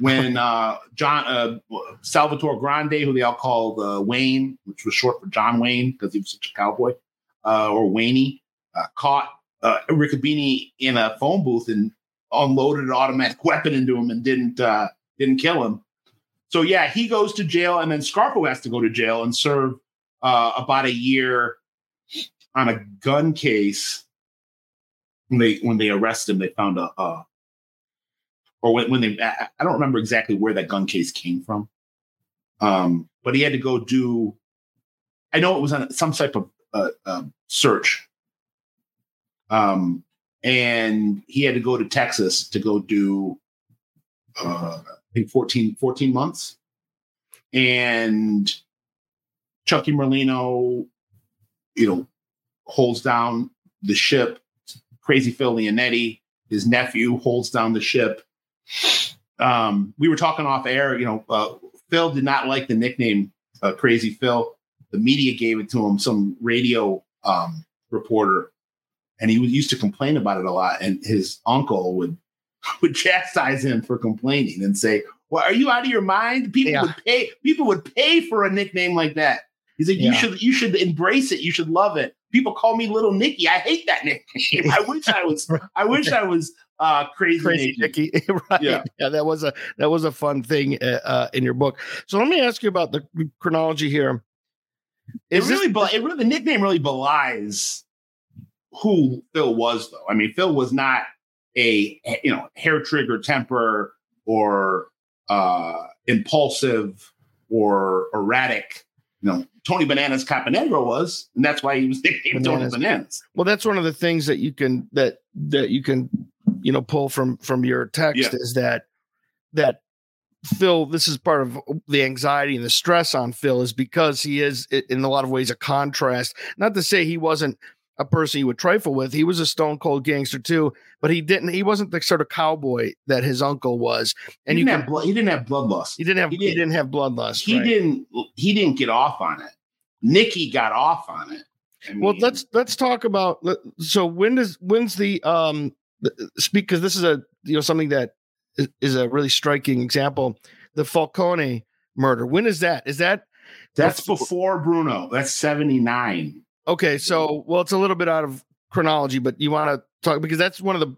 when uh, John uh, Salvatore Grande, who they all called uh, Wayne, which was short for John Wayne because he was such a cowboy, uh, or Wayne, uh, caught uh, Riccobene in a phone booth and unloaded an automatic weapon into him and didn't uh, didn't kill him so yeah, he goes to jail, and then Scarfo has to go to jail and serve about a year on a gun case. When they when they arrested him, they found a, uh, or when, when they I, I don't remember exactly where that gun case came from, um, but he had to go do. I know it was on some type of uh, uh, search, um, and he had to go to Texas to go do uh, think 14, 14 months. And Chucky Merlino, you know, holds down the ship. Crazy Phil Leonetti, his nephew, holds down the ship. Um, we were talking off air. You know, uh, Phil did not like the nickname uh, Crazy Phil. The media gave it to him, some radio um, reporter, and he used to complain about it a lot. And his uncle would (laughs) would chastise him for complaining and say, "Well, are you out of your mind? People yeah. would pay. People would pay for a nickname like that." He's like, "You yeah. should, you should embrace it. You should love it." People call me Little Nicky. I hate that (laughs) nickname. I wish I was. (laughs) I wish I was uh, crazy, crazy Nicky. (laughs) Right? Yeah. yeah, that was a that was a fun thing uh, uh, in your book. So let me ask you about the chronology here. Is it really, this- it really, the nickname really belies who Phil was, though. I mean, Phil was not a you know hair trigger temper or uh, impulsive or erratic. You know, Tony Bananas Caponigro was, and that's why he was (laughs) nicknamed Tony Bananas. Well, that's one of the things that you can that that you can you know pull from from your text yeah. is that that Phil, this is part of the anxiety and the stress on Phil is because he is in a lot of ways a contrast. Not to say he wasn't a person you would trifle with. He was a stone cold gangster too, but he didn't. He wasn't the sort of cowboy that his uncle was. And he didn't, have, blood, he didn't have bloodlust. He didn't have. He, did, he didn't have bloodlust. He right. didn't. He didn't get off on it. Nicky got off on it. I mean, well, let's let's talk about. So when does when's the um speak because this is a you know something that is a really striking example. The Falcone murder. When is that? Is that that's before Bruno? That's seventy nine. Okay, so well, it's a little bit out of chronology, but you want to talk because that's one of the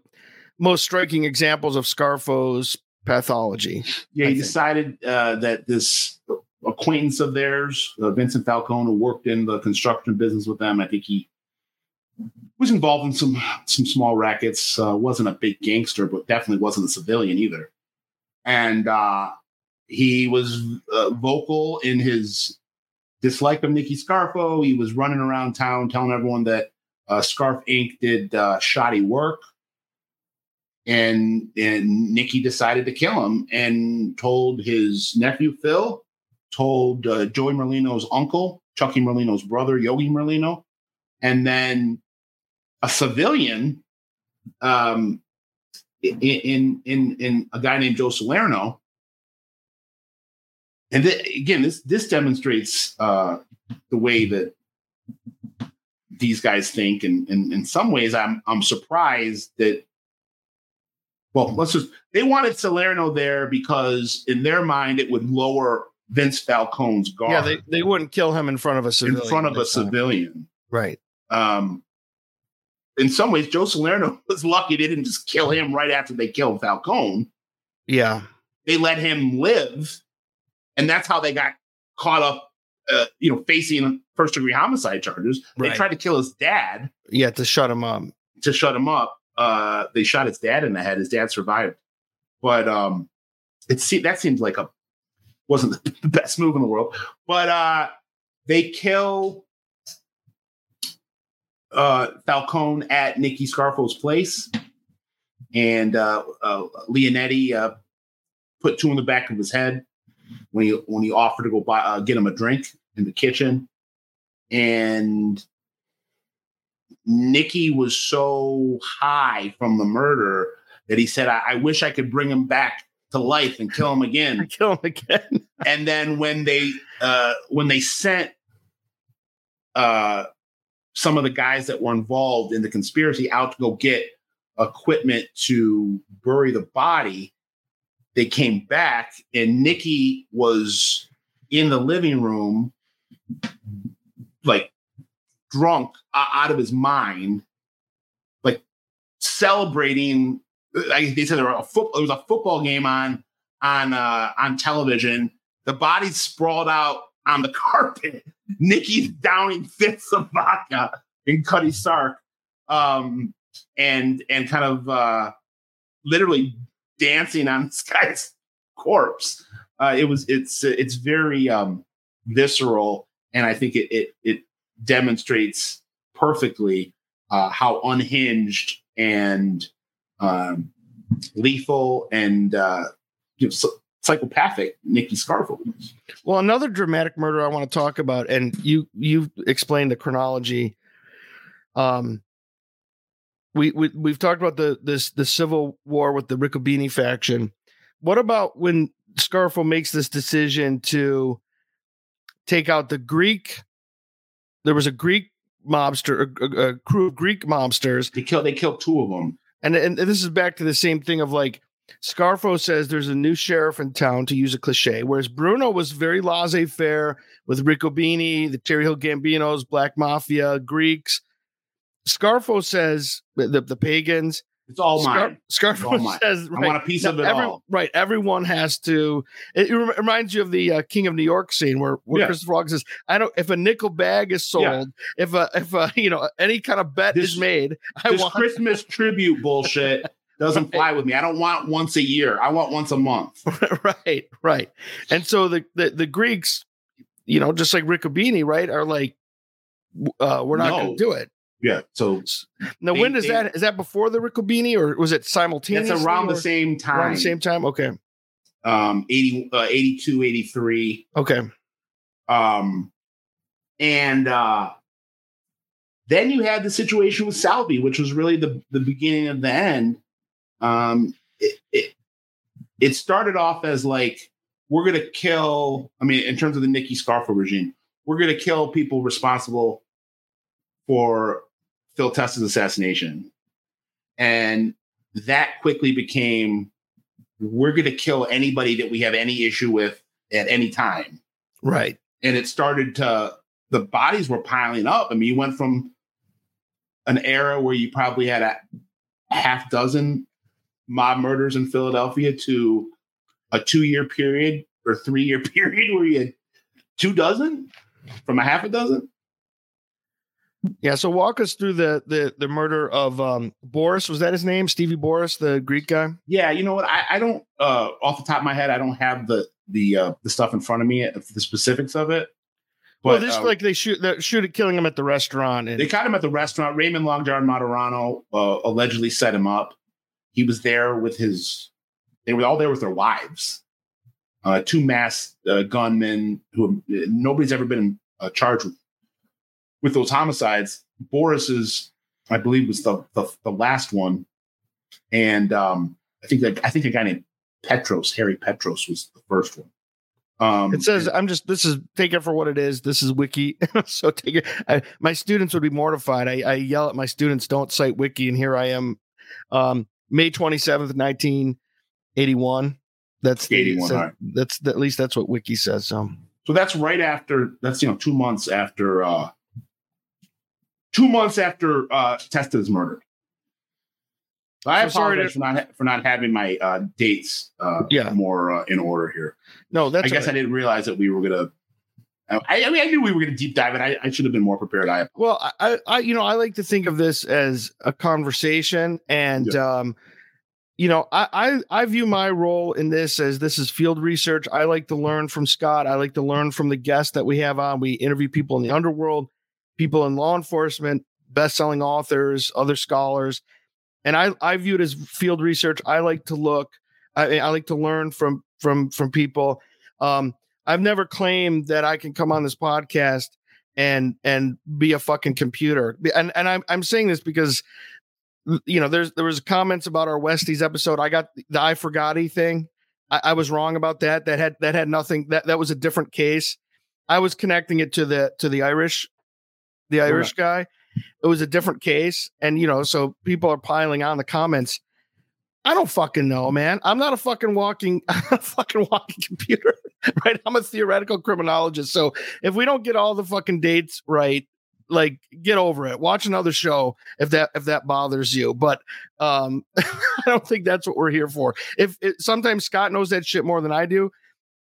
most striking examples of Scarfo's pathology. Yeah, he decided uh, that this acquaintance of theirs, uh, Vincent Falcone, who worked in the construction business with them, I think he was involved in some some small rackets. Uh, wasn't a big gangster, but definitely wasn't a civilian either. And uh, he was uh, vocal in his dislike of Nicky Scarfo. He was running around town telling everyone that uh, Scarf Inc. did uh, shoddy work. And, and Nicky decided to kill him and told his nephew Phil, told uh, Joey Merlino's uncle, Chucky Merlino's brother, Yogi Merlino, and then a civilian um, in, in, in a guy named Joe Salerno and th- again, this this demonstrates uh, the way that these guys think, and, and in some ways, I'm I'm surprised that. Well, let's just. They wanted Salerno there because, in their mind, it would lower Vince Falcone's guard. Yeah, they, they wouldn't kill him in front of a civilian. in front of a time. civilian. Right. Um, in some ways, Joe Salerno (laughs) was lucky they didn't just kill him right after they killed Falcone. Yeah. They let him live, and that's how they got caught up. Uh, you know, facing first degree homicide charges. They Right. tried to kill his dad Yeah, to shut him up. to shut him up. Uh, they shot his dad in the head. His dad survived, but um, it se- that seemed like a wasn't (laughs) the best move in the world. But uh, they kill uh, Falcone at Nicky Scarfo's place, and uh, uh, Leonetti uh, put two in the back of his head when he when he offered to go buy uh, get him a drink in the kitchen, and Nicky was so high from the murder that he said, I, I wish I could bring him back to life and kill him again." (laughs) Kill him again. and then when they uh when they sent uh some of the guys that were involved in the conspiracy out to go get equipment to bury the body they came back and nicky was in the living room like drunk o- out of his mind like celebrating like they said there, a was a football game on on uh on television the body's sprawled out on the (laughs) carpet. Nicky's downing fifths of vodka in Cutty Sark, um, and and kind of uh, literally dancing on (laughs) this guy's corpse. Uh, it was it's it's very um, visceral, and I think it it, it demonstrates perfectly uh, how unhinged and um, lethal and uh, you know, so- psychopathic Nicky Scarfo. Well, another dramatic murder I want to talk about, and you you've explained the chronology. Um, we we we've talked about the this the civil war with the Riccobene faction. What about when Scarfo makes this decision to take out the Greek? There was a Greek mobster, a, a- a crew of Greek mobsters, They killed they killed two of them. and and this is back to the same thing of like Scarfo says there's a new sheriff in town to use a cliche, whereas Bruno was very laissez-faire with Riccobene, the Cherry Hill Gambinos, Black Mafia, Greeks. Scarfo says the, the, pagans. It's all Scar- mine. Scarfo all mine. says I want a piece of it every- all. Right, everyone has to. It, it reminds you of the uh, King of New York scene where, where Yeah. Christopher Walken says, "I don't. If a nickel bag is sold, Yeah. if a if a you know any kind of bet This- is made, I This want Christmas tribute bullshit (laughs) doesn't Right. fly with me. I don't want once a year. I want once a month. (laughs) right, right. And so the, the the Greeks, you know, just like Riccobene, right, are like, uh, we're not going to do it. Yeah. So Now, They- when does they- that? Is that before the Riccobene, or was it simultaneous? it's around the same time. Around the same time. Okay. Um, 80, uh, 82, 83. Okay. Um, and uh, then you had the situation with Salvi, which was really the, the beginning of the end. Um, it, it, it started off as like, we're going to kill, I mean, in terms of the Nicky Scarfo regime, we're going to kill people responsible for Phil Testa's assassination. And that quickly became, we're going to kill anybody that we have any issue with at any time Right. and it started to the bodies were piling up. I mean, you went from an era where you probably had a half dozen mob murders in Philadelphia to a two year period or three year (laughs) period where you had two dozen from a half a dozen. Yeah. So walk us through the the the murder of um Bouras. Was that his name? Stevie Bouras, the Greek guy. Yeah, you know what? I, I don't uh off the top of my head, I don't have the the uh the stuff in front of me, uh, the specifics of it. well, But, this uh, like they shoot they shoot it, killing him at the restaurant, and They caught him at the restaurant. Raymond Long John Martorano uh, allegedly set him up. He was there with his. They were all there with their wives. Uh, two masked uh, gunmen who nobody's ever been uh, charged with with those homicides. Bouras's, I believe, was the the, the last one, and um, I think that I think a guy named Peetros, Harry Petros, was the first one. Um, It says, I'm just, this is, take it for what it is. This is Wiki. (laughs) so take it. I, my students would be mortified. I, I yell at my students, don't cite Wiki. And here I am, um, May 27th, 1981. That's the, 81, so right. that's the, at least that's what Wiki says. So So that's right after that's you know two months after uh two months after uh Testa is murdered. I So sorry apologize for not for not having my uh dates uh Yeah. more uh, in order here. no, that's, I guess I didn't realize that we were gonna I, I mean I knew we were gonna deep dive and I, I should have been more prepared. I Well, I- I, you know, I like to think of this as a conversation, and um, you know, I, I, I view my role in this as this is field research. I like to learn from Scott. I like to learn from the guests that we have on. We interview people in the underworld, people in law enforcement, best-selling authors, other scholars, and I, I view it as field research. I like to look. I, I like to learn from from from people. Um, I've never claimed that I can come on this podcast and and be a fucking computer. And and I'm I'm saying this because you know there's there was comments about our Westies episode. I got the I forgotty thing. I, I was wrong about that. That had that had nothing. That that was a different case. I was connecting it to the to the Irish, the Irish guy. It was a different case, and you know, so people are piling on the comments. I don't fucking know, man. I'm not a fucking walking, (laughs) a fucking walking computer, (laughs) right? I'm a theoretical criminologist. So if we don't get all the fucking dates right, like get over it. Watch another show if that if that bothers you. But um, (laughs) I don't think that's what we're here for. If it, sometimes Scott knows that shit more than I do,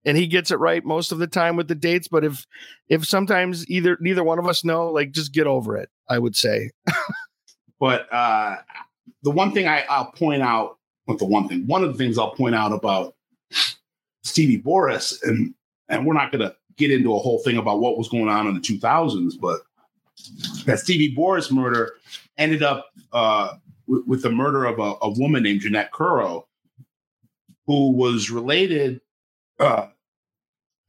and he gets it right most of the time with the dates. But if if sometimes either neither one of us know, like just get over it. I would say. but uh the one thing I, I'll point out with the one thing, one of the things I'll point out about Stevie Bouras, and and we're not gonna get into a whole thing about what was going on in the 2000s, but that Stevie Bouras murder ended up uh, with, with the murder of a, a woman named Jeanette Curro, who was related uh,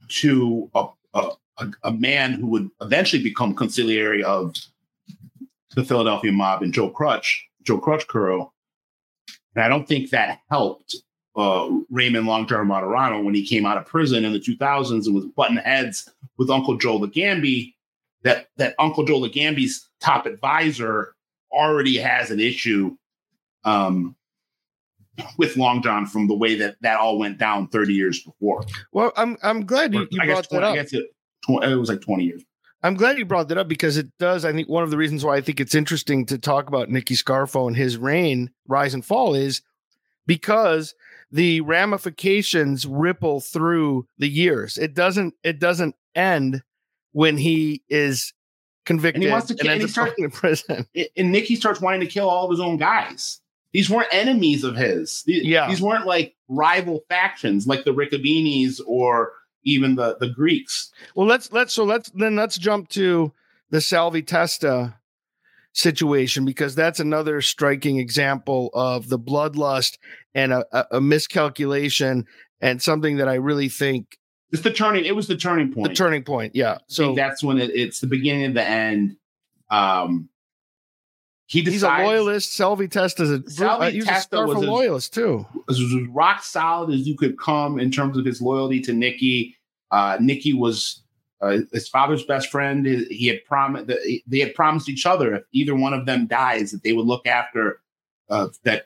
to a, a, a, a man who would eventually become consigliere of the Philadelphia mob and Joe Crutch, Joe Crutch Curro. And I don't think that helped uh, Raymond Long John Martorano when he came out of prison in the 2000s and was button heads with Uncle Joe Ligambi. That that Uncle Joe Ligambi's top advisor already has an issue um, with Long John from the way that that all went down 30 years before. Well, I'm I'm glad you, guess brought 20 that I up. guess it, it was like 20 years. I'm glad you brought that up because it does. I think one of the reasons why I think it's interesting to talk about Nicky Scarfo and his reign, rise and fall, is because the ramifications ripple through the years. It doesn't. It doesn't end when he is convicted And he wants to kill- and ends he up start- going to prison. (laughs) and Nicky starts wanting to kill all of his own guys. These weren't enemies of his. These, Yeah. these weren't like rival factions like the Riccobenes or even the, the Greeks. Well, let's let's so let's then let's jump to the Salvi Testa situation because that's another striking example of the bloodlust and a, a, miscalculation and something that I really think It's the turning. It was the turning point. the turning point. Yeah. So that's when it, it's the beginning of the end. Um, he he's a loyalist. Salvi Test is a, Salvi uh, was a Testa Scarfa was a- loyalist too. was as rock solid as you could come in terms of his loyalty to Nicky. Uh, Nicky was uh, his father's best friend. He had promised that they had promised each other if either one of them dies, that they would look after uh, that.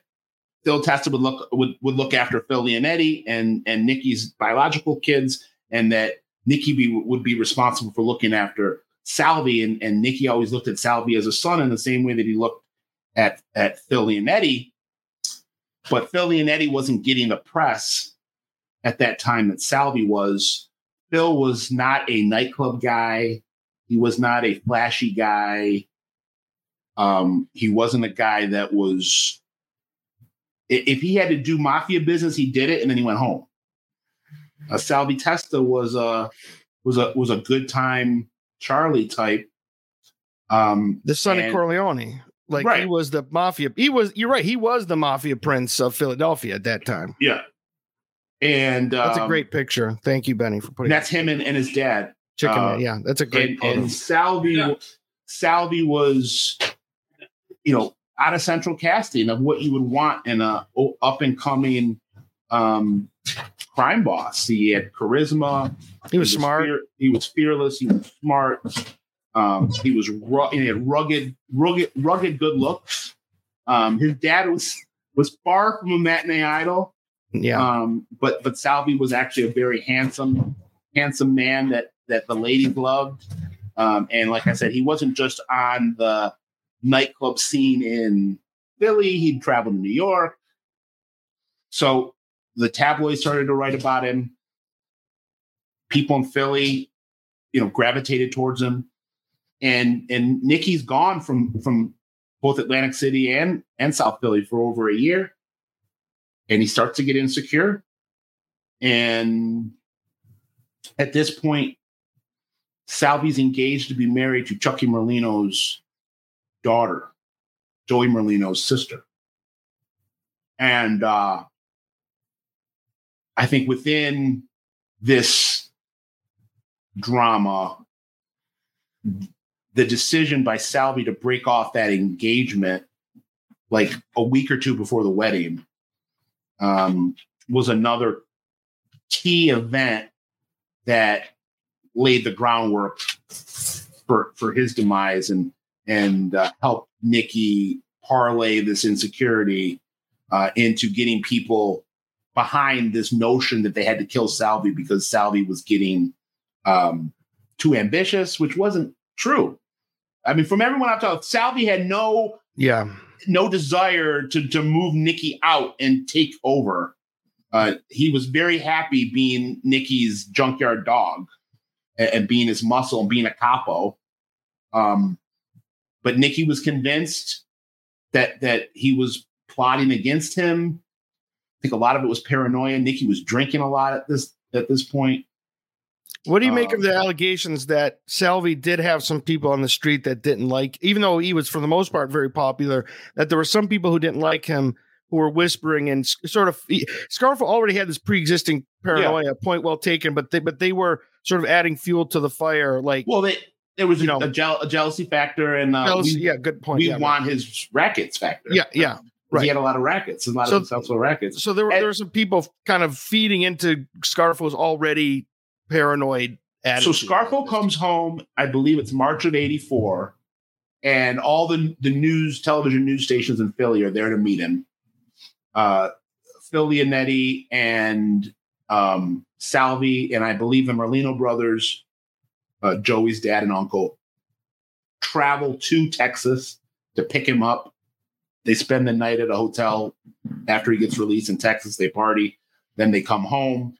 Phil Testa would look would, would look after Phil Leonetti and and Nicky's biological kids, and that Nicky be, would be responsible for looking after Salvi. And, and Nicky always looked at Salvi as a son in the same way that he looked at at Phil Leonetti but Phil Leonetti wasn't getting the press at that time that Salvi was. Phil was not a nightclub guy. He was not a flashy guy. Um, he wasn't a guy that was. If he had to do mafia business, he did it, and then he went home. Uh, Salvi Testa was a was a was a good time Charlie type. Um, The son of Corleone. Like he was the mafia. He was. You're right. He was the mafia prince of Philadelphia at that time. yeah, and That's a um, great picture. Thank you, Benny, for putting That's him and, and his dad. chicken. uh, Man. yeah, that's a great and, photo. and Salvi, Yeah. Salvi was, you know, out of central casting of what you would want in a up and coming um, crime boss. He had charisma. He was smart. fear- he was fearless. He was smart. Um, he was ru- he had rugged, rugged, rugged good looks. Um, his dad was was far from a matinee idol. Yeah. Um, but but Salvi was actually a very handsome, handsome man that that the ladies loved. Um, and like I said, he wasn't just on the nightclub scene in Philly. He'd travel to New York. So the tabloids started to write about him. People in Philly, you know, gravitated towards him. And and Nicky's gone from from both Atlantic City and and South Philly for over a year and he starts to get insecure. And at this point, Salvi's engaged to be married to Chucky Merlino's daughter, Joey Merlino's sister. And uh, I think within this drama, the decision by Salvi to break off that engagement like a week or two before the wedding um, was another key event that laid the groundwork for for his demise and and uh, helped Nicky parlay this insecurity uh, into getting people behind this notion that they had to kill Salvi because Salvi was getting um, too ambitious, which wasn't true. I mean, from everyone I've talked, Salvi had no yeah no desire to to move Nicky out and take over. Uh, he was very happy being Nicky's junkyard dog and, and being his muscle and being a capo. Um, but Nicky was convinced that that he was plotting against him. Think a lot of it was paranoia. Nicky was drinking a lot at this at this point. What do you make Um, of the allegations that Salvi did have some people on the street that didn't like, even though he was for the most part very popular, that there were some people who didn't like him who were whispering and sort of Scarfo already had this pre-existing paranoia. Point well taken, but they but they were sort of adding fuel to the fire. Like, Well, they, there was You a, know- a, jeal- a jealousy factor, and uh, jealousy- we, yeah, good point. we yeah, want his rackets factor. yeah, yeah. 'Cause right. He had a lot of rackets, and a lot So- of successful rackets. So there were And- there were some people kind of feeding into Scarfo's already paranoid. attitude. So Scarfo comes home, I believe it's March of 84, and all the, the news, television news stations in Philly are there to meet him. Uh, Phil Leonetti and um, Salvi, and I believe the Merlino brothers, uh, Joey's dad and uncle, travel to Texas to pick him up. They spend the night at a hotel after he gets released in Texas. They party. Then they come home.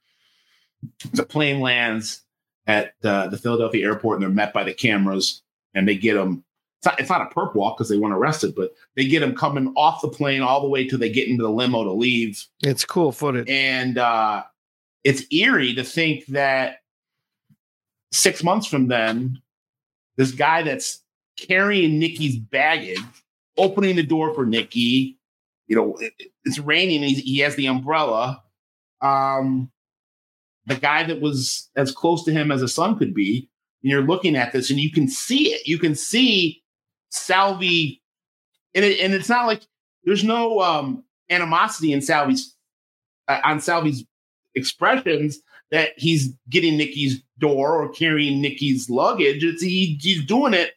The plane lands at uh, the Philadelphia airport and they're met by the cameras and they get them. It's not, it's not a perp walk because they weren't arrested, but they get them coming off the plane all the way till they get into the limo to leave. It's cool footage. And uh, it's eerie to think that six months from then, this guy that's carrying Nicky's baggage, opening the door for Nicky, you know, it- it's raining. He has the umbrella. Um, the guy that was as close to him as a son could be. And you're looking at this, and you can see it. You can see Salvi, and, it, and it's not like there's no um, animosity in Salvi's uh, on Salvi's expressions that he's getting Nicky's door or carrying Nicky's luggage. It's he, he's doing it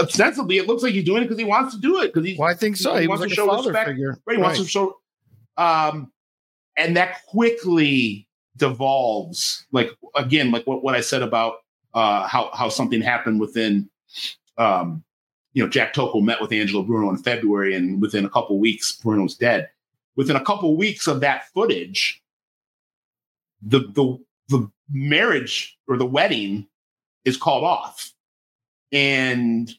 ostensibly. It looks like he's doing it because he wants to do it because he's Well, I think so. He He wants like to show respect. figure. Right. He wants to show, um, and that quickly devolves. Like again, like what, what I said about uh, how how something happened within, um, you know, Jack Tocco met with Angelo Bruno in February, and within a couple weeks, Bruno's dead. Within a couple weeks of that footage, the the the marriage or the wedding is called off, and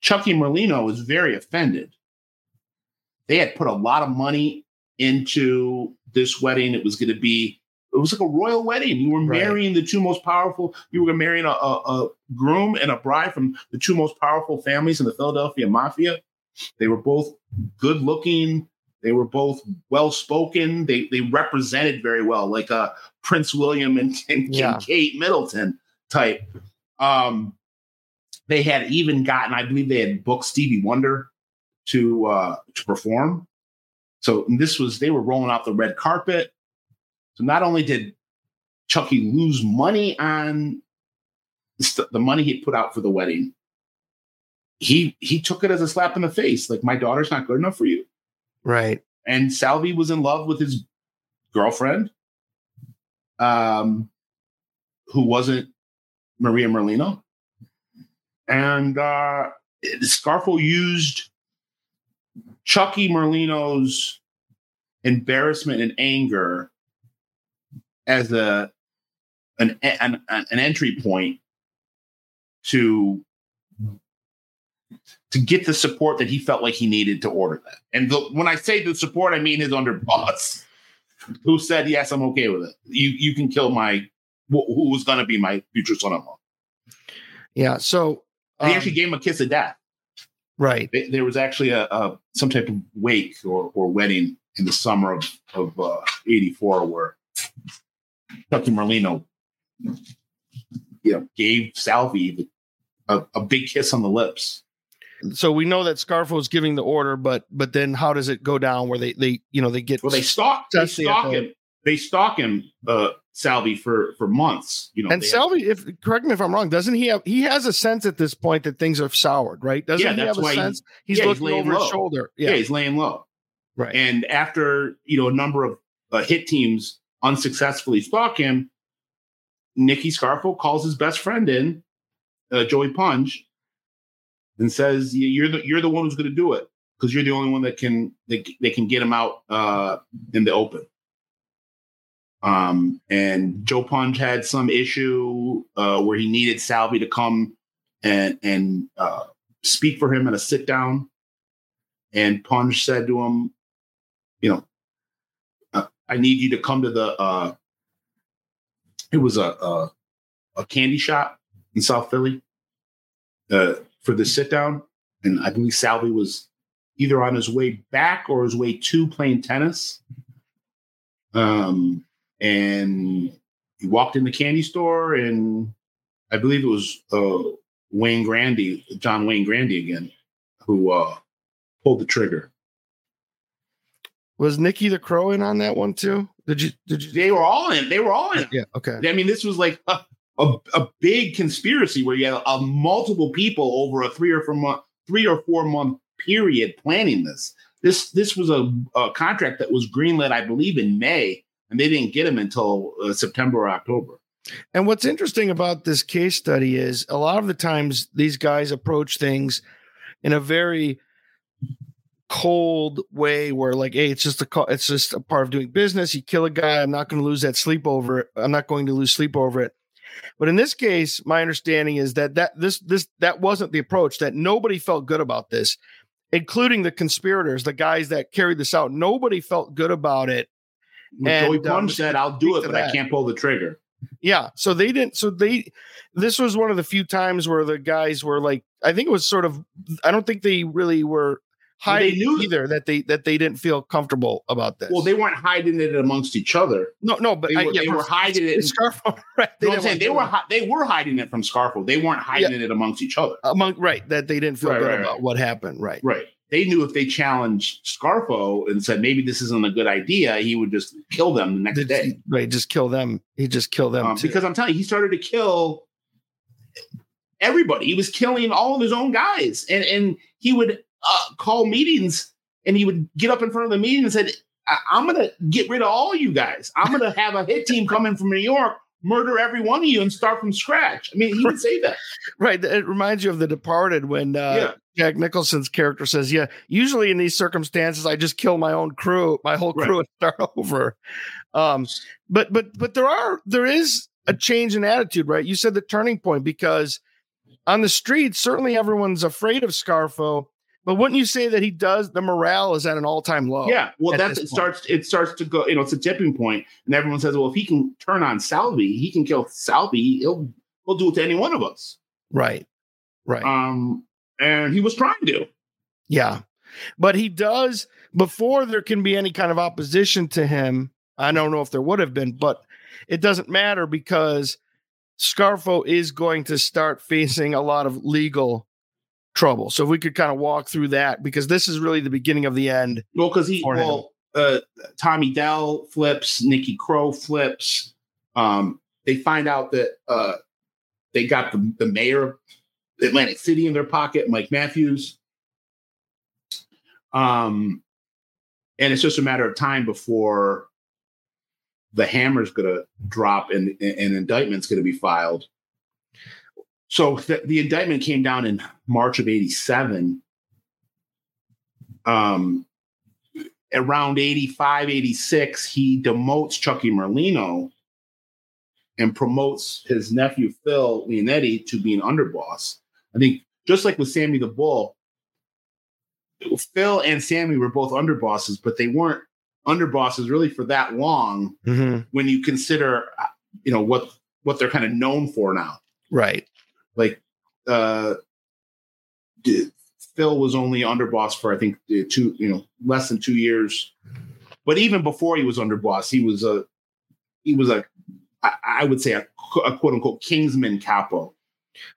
Chucky Merlino was very offended. They had put a lot of money into this wedding. It was going to be, it was like a royal wedding. You were Right. marrying the two most powerful, you were marrying a, a, a groom and a bride from the two most powerful families in the Philadelphia Mafia. They were both good looking. They were both well spoken. They they represented very well, like uh, Prince William and, and, Yeah. and Kate Middleton type. Um, they had even gotten, I believe, they had booked Stevie Wonder to uh, to perform. So this was they were rolling out the red carpet. So not only did Chucky lose money on the money he put out for the wedding, he he took it as a slap in the face. Like my daughter's not good enough for you, right? And Salvi was in love with his girlfriend, um, who wasn't Maria Merlino, and uh, Scarfo used Chucky Merlino's embarrassment and anger as a an, an, an entry point to to get the support that he felt like he needed to order that. And the, when I say the support, I mean his underboss, who said, "Yes, I'm okay with it. You you can kill my who was going to be my future son-in-law." Yeah. So um, he actually gave him a kiss of death. Right. There was actually a, a some type of wake or, or wedding in the summer of of uh, '84 where Chucky Merlino, you know, gave Salvi a, a big kiss on the lips so we know that Scarfo is giving the order, but but then how does it go down where they they you know they get well they stalk they stalk him they stalk him uh Salvi for for months you know and Salvi if correct me if I'm wrong doesn't he have he has a sense at this point that things are soured right doesn't yeah, he have a sense he, he's yeah, looking he's over low. his shoulder yeah. yeah. he's laying low right and after you know a number of uh, hit teams unsuccessfully stalk him Nicky Scarfo calls his best friend in uh, Joey Punch and says you're the you're the one who's going to do it because you're the only one that can they, they can get him out uh, in the open. Um, and Joe Punch had some issue uh, where he needed Salvi to come and and uh, speak for him at a sit down. And Punch said to him, you know, uh, I need you to come to the. Uh, it was a, a, a candy shop in South Philly. Uh, for the sit down. And I believe Salvi was either on his way back or his way to playing tennis. Um, and he walked in the candy store, and I believe it was uh, Wayne Grande, John Wayne Grande again, who uh, pulled the trigger. Was Nicky the Crow in on that one too? Did you? Did you? They were all in. They were all in. Yeah. Okay. I mean, this was like uh, a, a big conspiracy where you had a, multiple people over a three or four month three or four month period planning this. This this was a, a contract that was greenlit, I believe, in May, and they didn't get him until uh, September or October. And what's interesting about this case study is a lot of the times these guys approach things in a very cold way where like hey it's just a it's just a part of doing business you kill a guy i'm not going to lose that sleep over it i'm not going to lose sleep over it but in this case, my understanding is that that this this that wasn't the approach. That nobody felt good about this, including the conspirators, the guys that carried this out. Nobody felt good about it. And, Joey um, said, "I'll do it, but that. I can't pull the trigger." Yeah, so they didn't. So they, this was one of the few times where the guys were like, I think it was sort of. I don't think they really were hiding knew either that they that they didn't feel comfortable about this. Well, they weren't hiding it amongst each other. No, no, but they were, I, yeah, they were hiding it. Scarfo, (laughs) right? They, I'm saying they were hi- they were hiding it from Scarfo. They weren't hiding yeah. it amongst each other. Among right that they didn't feel right, good right, about right. what happened. Right, right. They knew if they challenged Scarfo and said maybe this isn't a good idea, he would just kill them the next day. Right, just kill them. He just kill them um, because I'm telling you, he started to kill everybody. He was killing all of his own guys, and and he would uh, call meetings and he would get up in front of the meeting and said, I'm going to get rid of all you guys. I'm going to have a hit team come in from New York, murder every one of you, and start from scratch. I mean, he would (laughs) say that. Right. It reminds you of The Departed when uh, yeah. Jack Nicholson's character says, Yeah, usually in these circumstances, I just kill my own crew, my whole crew, right. and start (laughs) over. Um, but but but there are there is a change in attitude, right? You said the turning point because on the street, certainly everyone's afraid of Scarfo but wouldn't you say that he does? The morale is at an all time low. Yeah, well, that's it starts. It starts to go. You know, it's a tipping point, and everyone says, "Well, if he can turn on Salvi, he can kill Salvi. He'll he'll do it to any one of us." Right. Right. Um, and he was trying to. Yeah, but he does before there can be any kind of opposition to him. I don't know if there would have been, but it doesn't matter because Scarfo is going to start facing a lot of legal trouble. So if we could kind of walk through that because this is really the beginning of the end. Well, because he well, uh, Tommy Dell flips, Nicky Crow flips. Um, they find out that uh, they got the, the mayor Atlantic City in their pocket, Mike Matthews. Um, and it's just a matter of time before the hammer's going to drop and an indictment's going to be filed. So the, the indictment came down in March of 87. Um, around 85, 86, he demotes Chucky Merlino and promotes his nephew Phil Leonetti to be an underboss. I think just like with Sammy the Bull, Phil and Sammy were both underbosses, but they weren't underbosses really for that long Mm-hmm. when you consider uh, you know what what they're kind of known for now. Right. Like uh d- Phil was only underboss for I think uh, two, you know, less than 2 years. But even before he was underboss, he was a he was a I, I would say a, a quote unquote Kingsman capo.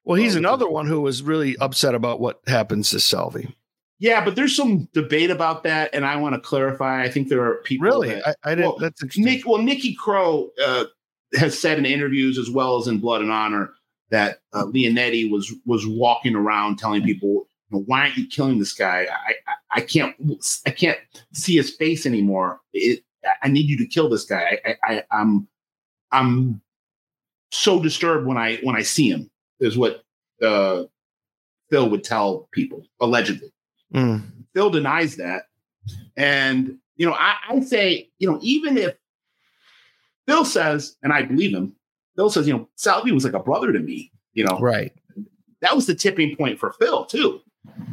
Well, he's another one who was really upset about what happens to Salvi. Yeah, but there's some debate about that, and I want to clarify. I think there are people Really? that- I, I didn't. well, that's. Nick, well, Nicky Crow uh, has said in interviews as well as in Blood and Honor that uh, Leonetti was was walking around telling people, you know, "Why aren't you killing this guy? I, I I can't I can't see his face anymore. It, I need you to kill this guy. I, I I'm I'm so disturbed when I when I see him." Is what uh, Phil would tell people allegedly. Mm. Phil denies that. And, you know, I, I say, you know, even if Phil says, and I believe him, Phil says, you know, Salvi was like a brother to me, you know, Right. that was the tipping point for Phil too.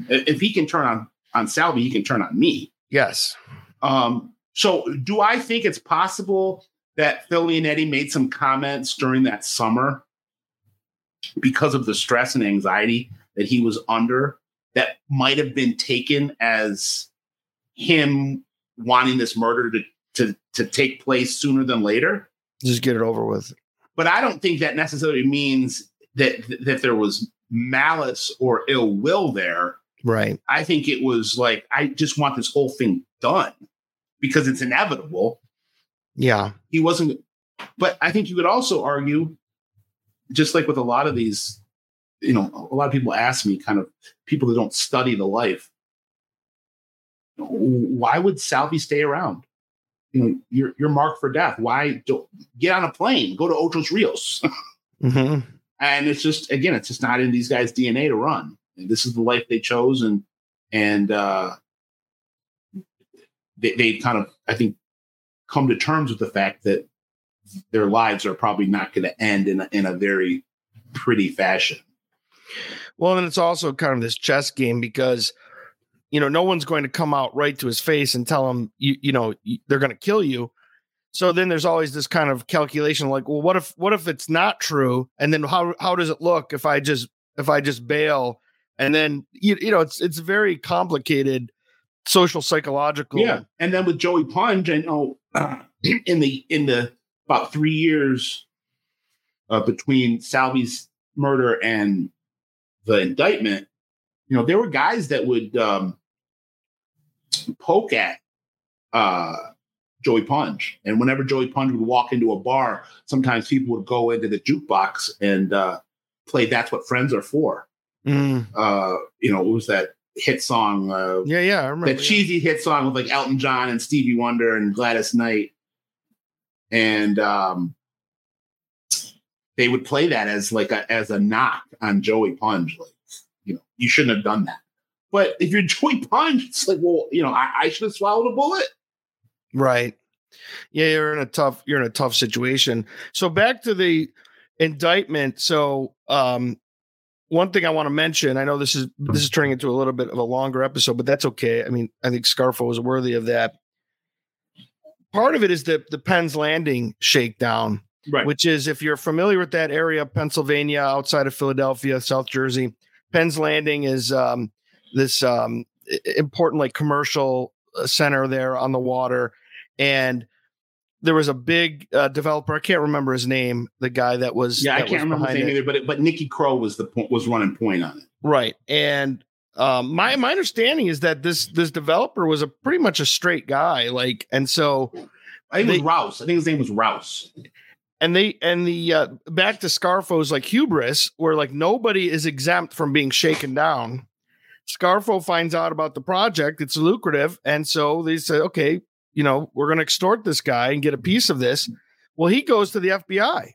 If he can turn on on Salvi, he can turn on me. Yes. Um, so do I think it's possible that Phil Eddie made some comments during that summer because of the stress and anxiety that he was under that might have been taken as him wanting this murder to, to, to take place sooner than later? Just get it over with. But I don't think that necessarily means that that there was malice or ill will there. Right. I think it was like, I just want this whole thing done because it's inevitable. Yeah. He wasn't, but I think you could also argue, just like with a lot of these, you know, a lot of people ask me, kind of people that don't study the life, why would Salvi stay around? You know, you're you're marked for death. Why don't get on a plane, go to Otros Rios? (laughs) hmm and it's just again it's just not in these guys dna to run and this is the life they chose and and uh they, they kind of i think come to terms with the fact that their lives are probably not going to end in a, in a very pretty fashion Well, and it's also kind of this chess game because you know no one's going to come out right to his face and tell him you you know they're going to kill you. So then there's always this kind of calculation like, well, what if what if it's not true? And then how how does it look if I just if I just bail? And then you, you know it's it's very complicated social psychological. yeah and then with joey punch i know uh, (clears throat) in the in the about three years uh, between salvi's murder and the indictment you know there were guys that would um poke at uh joey punch and whenever joey punch would walk into a bar sometimes people would go into the jukebox and uh play that's what friends are for Mm. uh you know it was that hit song uh yeah, yeah. I remember. that cheesy hit song with like Elton John and Stevie Wonder and Gladys Knight. And um, they would play that as like a as a knock on Joey Punch, like you know, you shouldn't have done that. But if you're (laughs) Joey Punch, it's like, well, you know, I, I should have swallowed a bullet. Right. Yeah, you're in a tough you're in a tough situation. So back to the indictment. So um one thing I want to mention, I know this is this is turning into a little bit of a longer episode, but that's okay. I mean, I think Scarfo was worthy of that. Part of it is the the Penn's Landing shakedown, Right. which is if you're familiar with that area, Pennsylvania, outside of Philadelphia, South Jersey, Penn's Landing is um, this um, important like commercial uh, center there on the water, and there was a big uh, developer. I can't remember his name. The guy that was yeah, I can't remember his name it. either, but it, but Nicky Crow was the point was running point on it. Right. And um, my my understanding is that this this developer was a pretty much a straight guy, like, and so I think it was Rouse. I think his name was Rouse. and they and the uh, back to Scarfo's like hubris, where like nobody is exempt from being shaken down. Scarfo finds out about the project; it's lucrative, and so they say, "Okay, you know, we're going to extort this guy and get a piece of this." Well, he goes to the FBI,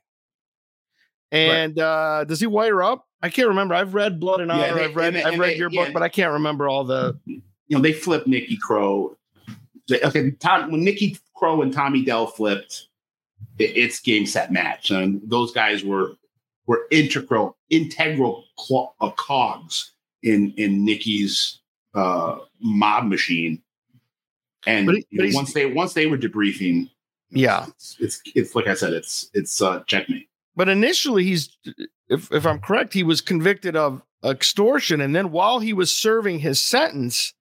and uh, does he wire up? I can't remember. I've read Blood and Yeah, Honor. they- I've read and- I've and read they- your yeah. book, but I can't remember all the. You know, they flipped Nicky Crow. Okay, Tom, when Nicky Crow and Tommy Dell flipped, it, it's game set match, and those guys were were integral integral uh, cogs in in Nicky's uh, mob machine. And But but know, once they once they were debriefing, Yeah. it's, it's it's like I said, it's it's uh, checkmate. But initially, he's, if, if I'm correct, he was convicted of extortion. And then while he was serving his sentence,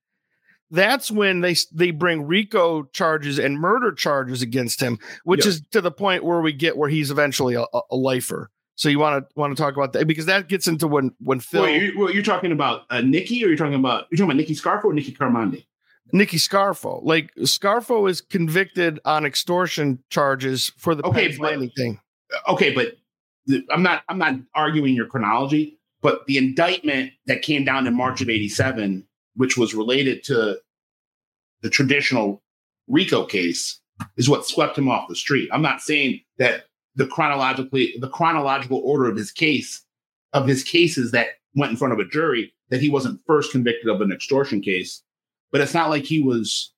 that's when they they bring RICO charges and murder charges against him, which Yeah. is to the point where we get where he's eventually a, a lifer. So you want to want to talk about that because that gets into when when Phil Wait, you, well, you're talking about uh, Nicky, or you're talking about you're talking about Nicky Scarfo or Nicky Caramandi? Nicky Scarfo, like Scarfo is convicted on extortion charges for the Okay, but- thing. okay, but I'm not I'm not arguing your chronology, but the indictment that came down in March of '87, which was related to the traditional RICO case, is what swept him off the street. I'm not saying that the chronologically the chronological order of his case of his cases that went in front of a jury that he wasn't first convicted of an extortion case, but it's not like he was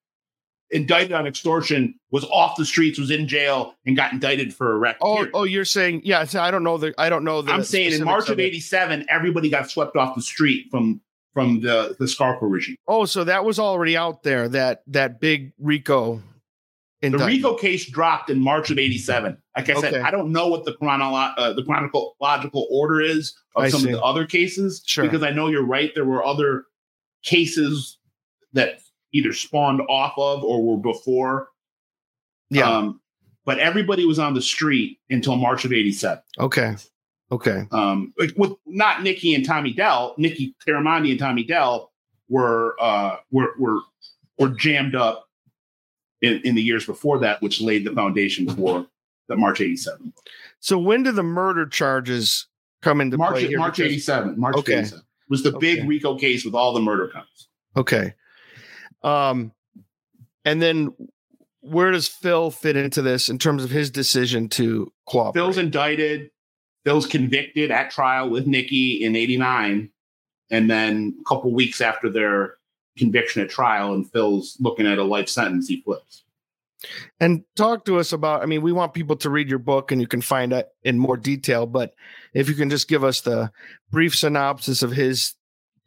indicted on extortion, was off the streets, was in jail, and got indicted for a wreck. Oh, oh, you're saying yeah. So I don't know the I don't know the. I'm saying in March of '87, everybody got swept off the street from from the the Scarfo regime. Oh, so that was already out there. That that big RICO. The. RICO case dropped in March of '87. Like I said, Okay. I don't know what the chronolo- uh, the chronological order is of I some see. of the other cases, Sure. because I know you're right. There were other cases that either spawned off of or were before. Yeah. Um, but everybody was on the street until March of '87. okay. Okay. um, like with not Nicky and Tommy Dell, Nicky Caramandi and Tommy Dell were uh, were were were jammed up in, in the years before that, which laid the foundation for the March '87. So when did the murder charges come into March play? Here? March Because- '87. March Okay. '87 was the big RICO case with all the murder counts. Okay. Um, and then where does Phil fit into this in terms of his decision to cooperate? Phil's indicted. Phil's convicted at trial with Nikki in '89, and then a couple weeks after their conviction at trial, and Phil's looking at a life sentence, he flips. And talk to us about. I mean, we want people to read your book, and you can find it in more detail. But if you can just give us the brief synopsis of his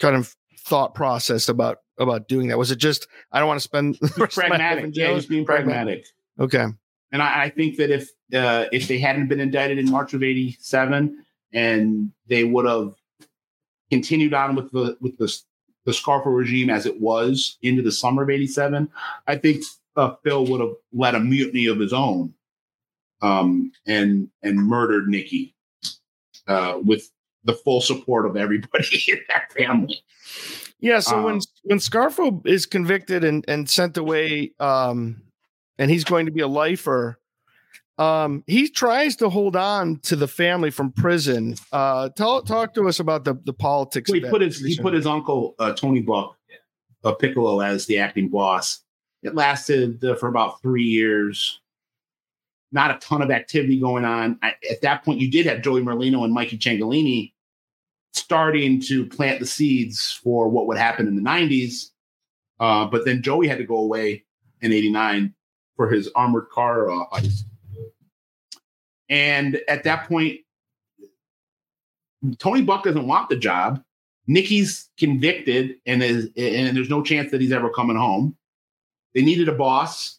kind of thought process about about doing that. Was it just I don't want to spend the rest of my life in pragmatic. jail? Yeah, being pragmatic. Okay. And I, I think that if uh, if they hadn't been indicted in March of '87 and they would have continued on with the with the the Scarfo regime as it was into the summer of '87, I think uh, Phil would have led a mutiny of his own um, and and murdered Nicky uh, with the full support of everybody (laughs) in that family. Yeah. So when Um, when Scarfo is convicted and and sent away, um, and he's going to be a lifer, um, he tries to hold on to the family from prison. Uh, tell talk to us about the the politics. Well, he put his he put his uncle uh, Tony Buck, uh, Piccolo, as the acting boss. It lasted uh, for about three years. Not a ton of activity going on. I, at that point, you did have Joey Merlino and Mikey Ciancaglini starting to plant the seeds for what would happen in the '90s. Uh, but then Joey had to go away in '89 for his armored car uh, heist. And at that point, Tony Buck doesn't want the job. Nicky's convicted, and is and there's no chance that he's ever coming home. They needed a boss,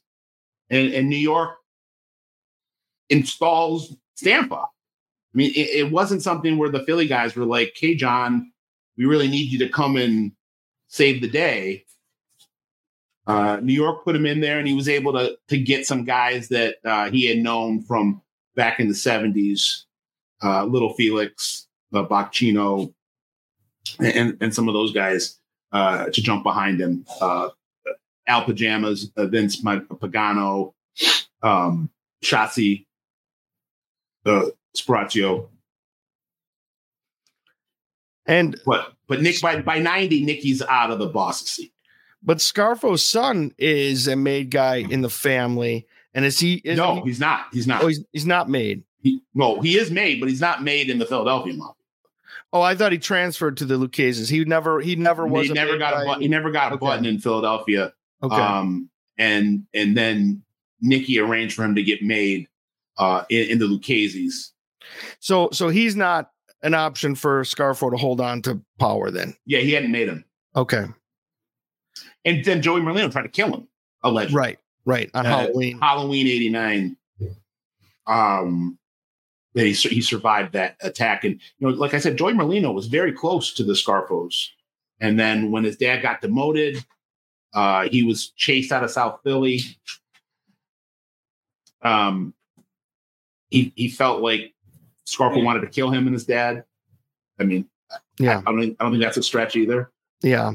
and, and New York installs Stanfa. I mean, it, it wasn't something where the Philly guys were like, "Hey, John, we really need you to come and save the day." Uh, New York put him in there, and he was able to to get some guys that uh, he had known from back in the '70s, uh, Little Felix, uh, Bocchino, and and some of those guys uh, to jump behind him. Uh, Al Pajamas, uh, Vince Pagano, um, Shotzi, uh, Sparacio. And but but Nick by by ninety, Nicky's out of the boss seat. But Scarfo's son is a made guy in the family, and is he? Is no, he, he's not. He's not. Oh, he's, he's not made. He, no, he is made, but he's not made in the Philadelphia mob. Oh, I thought he transferred to the Lucchese's. He never, he never was. He never got a button. He never got a okay. button in Philadelphia. Okay. Um, and and then Nicky arranged for him to get made uh, in, in the Lucchese's. So so he's not an option for Scarfo to hold on to power then. Yeah, he hadn't made him. Okay. And then Joey Merlino tried to kill him, allegedly. Right, right. On uh, Halloween. Halloween 89. Um that he, he survived that attack. And you know, like I said, Joey Merlino was very close to the Scarfos. And then when his dad got demoted, uh, he was chased out of South Philly. Um, he he felt like Scarfo wanted to kill him and his dad. I mean, yeah, I, I don't I don't think that's a stretch either. Yeah.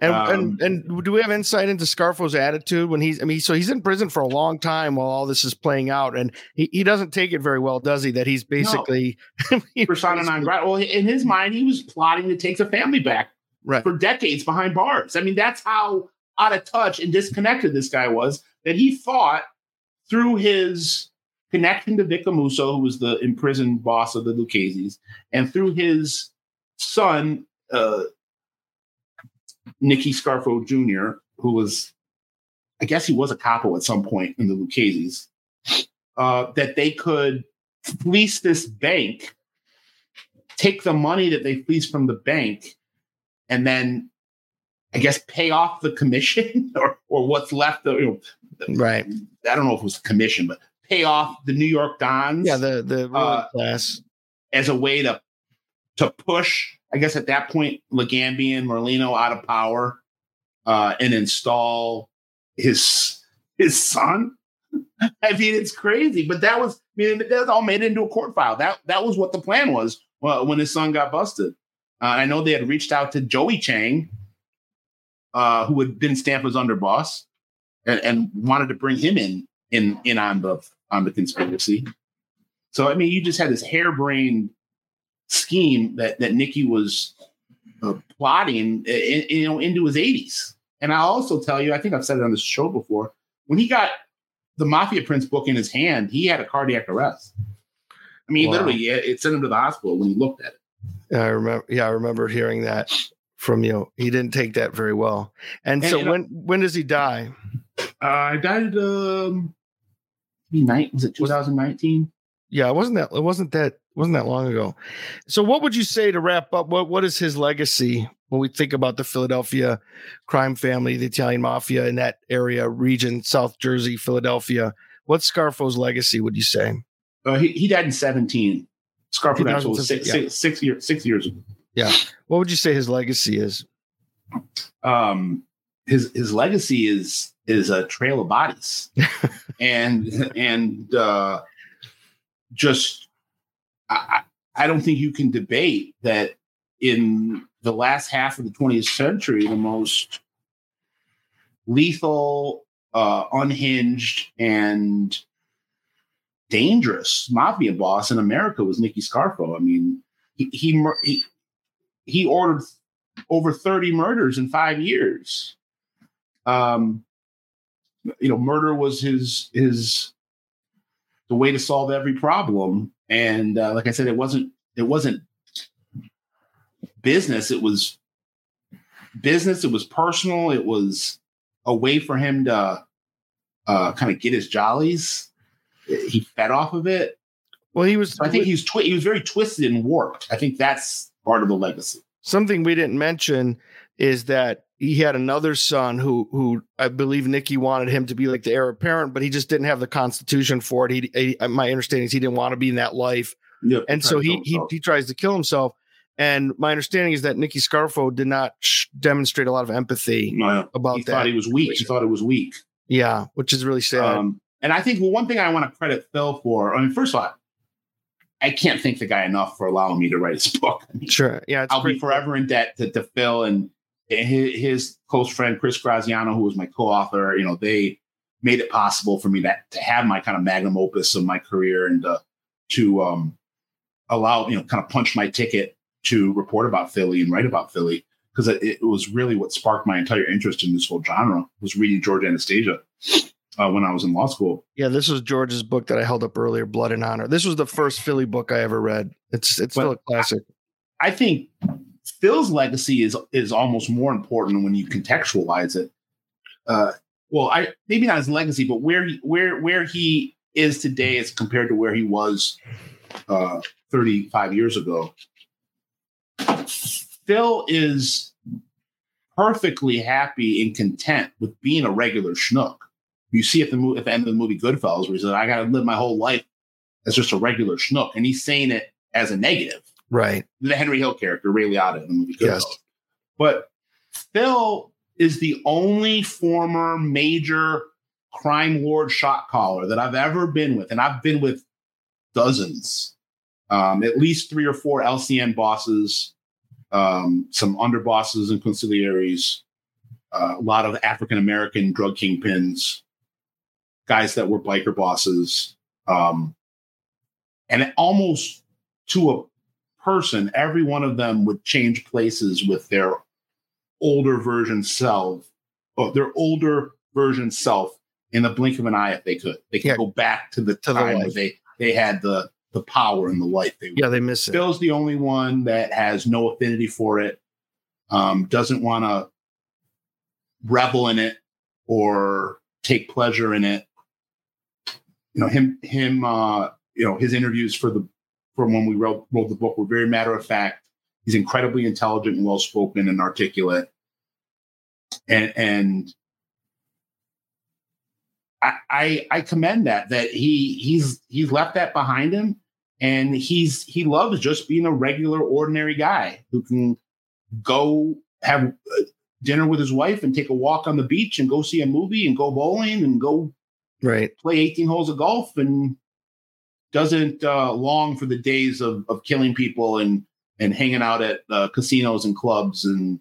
And, um, and and do we have insight into Scarfo's attitude when he's I mean so he's in prison for a long time while all this is playing out and he, he doesn't take it very well does he that he's basically (laughs) no. persona non grata well in his mind he was plotting to take the family back right. for decades behind bars I mean that's how out of touch and disconnected this guy was that he thought through his connection to Vic Amuso who was the imprisoned boss of the Lucchese's and through his son uh, Nicky Scarfo Jr., who was, I guess he was a capo at some point in the Lucchese's, uh, that they could fleece this bank, take the money that they fleeced from the bank, and then I guess pay off the commission (laughs) or, or what's left of, you know, right. I don't know if it was commission, but pay off the New York Dons. Yeah, the the uh, class as a way to to push I guess at that point, Legambian, Merlino out of power, uh, and install his his son. (laughs) I mean, it's crazy, but that was I mean that all made it into a court file. That that was what the plan was well, when his son got busted. Uh, I know they had reached out to Joey Chang, uh, who had been Stanfa's underboss, and, and wanted to bring him in in in on the on the conspiracy. So I mean, you just had this harebrained scheme that that Nicky was uh, plotting, in, you know, into his 80s. And I'll also tell you, I think I've said it on this show before. When he got the Mafia Prince book in his hand, he had a cardiac arrest. I mean, wow. literally, it sent him to the hospital when he looked at it. Yeah, I remember. Yeah, I remember hearing that from you. He didn't take that very well. And, and so, when when does he die? Uh, I died. Um, night was it 2019? Yeah, it wasn't that. It wasn't that wasn't that long ago. So, what would you say to wrap up? What What is his legacy when we think about the Philadelphia crime family, the Italian mafia in that area, region, South Jersey, Philadelphia? What's Scarfo's legacy? Would you say? Uh, he he died in seventeen. Scarfo died was six, yeah. six, six years six years ago. Yeah. What would you say his legacy is? Um, his his legacy is is a trail of bodies, (laughs) and and uh, just I, I don't think you can debate that in the last half of the 20th century, the most lethal, uh, unhinged, and dangerous mafia boss in America was Nicky Scarfo. I mean, he, he he he, ordered over 30 murders in five years. Um, you know, murder was his his the way to solve every problem. And uh, like I said, it wasn't it wasn't business. It was business. It was personal. It was a way for him to uh, kind of get his jollies. He fed off of it. Well, he was. So I think he was twi- he was very twisted and warped. I think that's part of the legacy. Something we didn't mention is that he had another son who who I believe Nicky wanted him to be like the heir apparent, but he just didn't have the constitution for it. He, he my understanding is he didn't want to be in that life, yep, and so he, he he tries to kill himself. And my understanding is that Nicky Scarfo did not sh- demonstrate a lot of empathy no, about he that. Thought he was weak. He thought it was weak. Yeah, which is really sad. Um, and I think well, one thing I want to credit Phil for. I mean, first of all, I can't thank the guy enough for allowing me to write his (laughs) book. I mean, sure. Yeah, I'll be forever in debt to, to Phil and his, his close friend Chris Graziano, who was my co-author, you know, they made it possible for me to, to have my kind of magnum opus of my career and uh, to um, allow, you know, kind of punch my ticket to report about Philly and write about Philly because it, it, was really what sparked my entire interest in this whole genre was reading George Anastasia uh, when I was in law school. Yeah, this was George's book that I held up earlier, Blood and Honor. This was the first Philly book I ever read. It's it's but still a classic. I, I think Phil's legacy is is almost more important when you contextualize it. Uh, well, I maybe not his legacy, but where he, where where he is today as compared to where he was uh, 35 years ago. Phil is perfectly happy and content with being a regular schnook. You see at the at the end of the movie Goodfellas, where he says, "I got to live my whole life as just a regular schnook," and he's saying it as a negative. Right. The Henry Hill character, Ray Liotta in the movie. Yes. But Phil is the only former major crime lord shot caller that I've ever been with, and I've been with dozens, um, at least three or four LCN bosses, um, some underbosses and consiglieres, uh, a lot of African American drug kingpins, guys that were biker bosses, um, and almost to a person, every one of them would change places with their older version self, or their older version self in the blink of an eye if they could. They could yeah. go back to the to time the where they they had the the power and the light. They yeah, they miss it. Phil's the only one that has no affinity for it, um, doesn't want to revel in it or take pleasure in it. You know, him him uh, you know, his interviews for the from when we wrote wrote the book we were very matter of fact. He's incredibly intelligent and well spoken and articulate. And and I, I, I commend that that he he's he's left that behind him and he's he loves just being a regular ordinary guy who can go have uh, dinner with his wife and take a walk on the beach and go see a movie and go bowling and go right play 18 holes of golf and doesn't uh, long for the days of, of killing people and and hanging out at uh, casinos and clubs and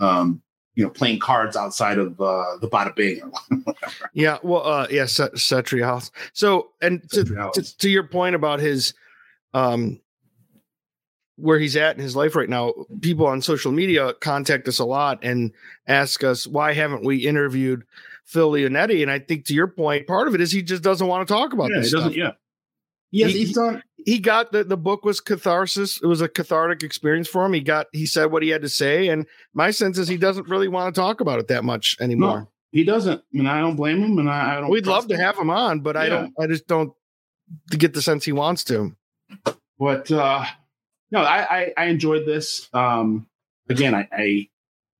um, you know, playing cards outside of uh, the Bada Bing or (laughs) whatever. Yeah, well, uh, yeah, Satriale's. So, and to, to, to, your point about his, um, where he's at in his life right now, people on social media contact us a lot and ask us why haven't we interviewed Phil Leonetti? And I think to your point, part of it is he just doesn't want to talk about yeah, this. Stuff. Yeah, Yes, he, he's done. He got the the book was catharsis. It was a cathartic experience for him. He got he said what he had to say, and my sense is he doesn't really want to talk about it that much anymore. No, he doesn't, and I don't blame him. And I, I don't. We'd love to have him on, but yeah. I don't. I just don't get the sense he wants to. But uh no, I I, I enjoyed this. Um Again, I, I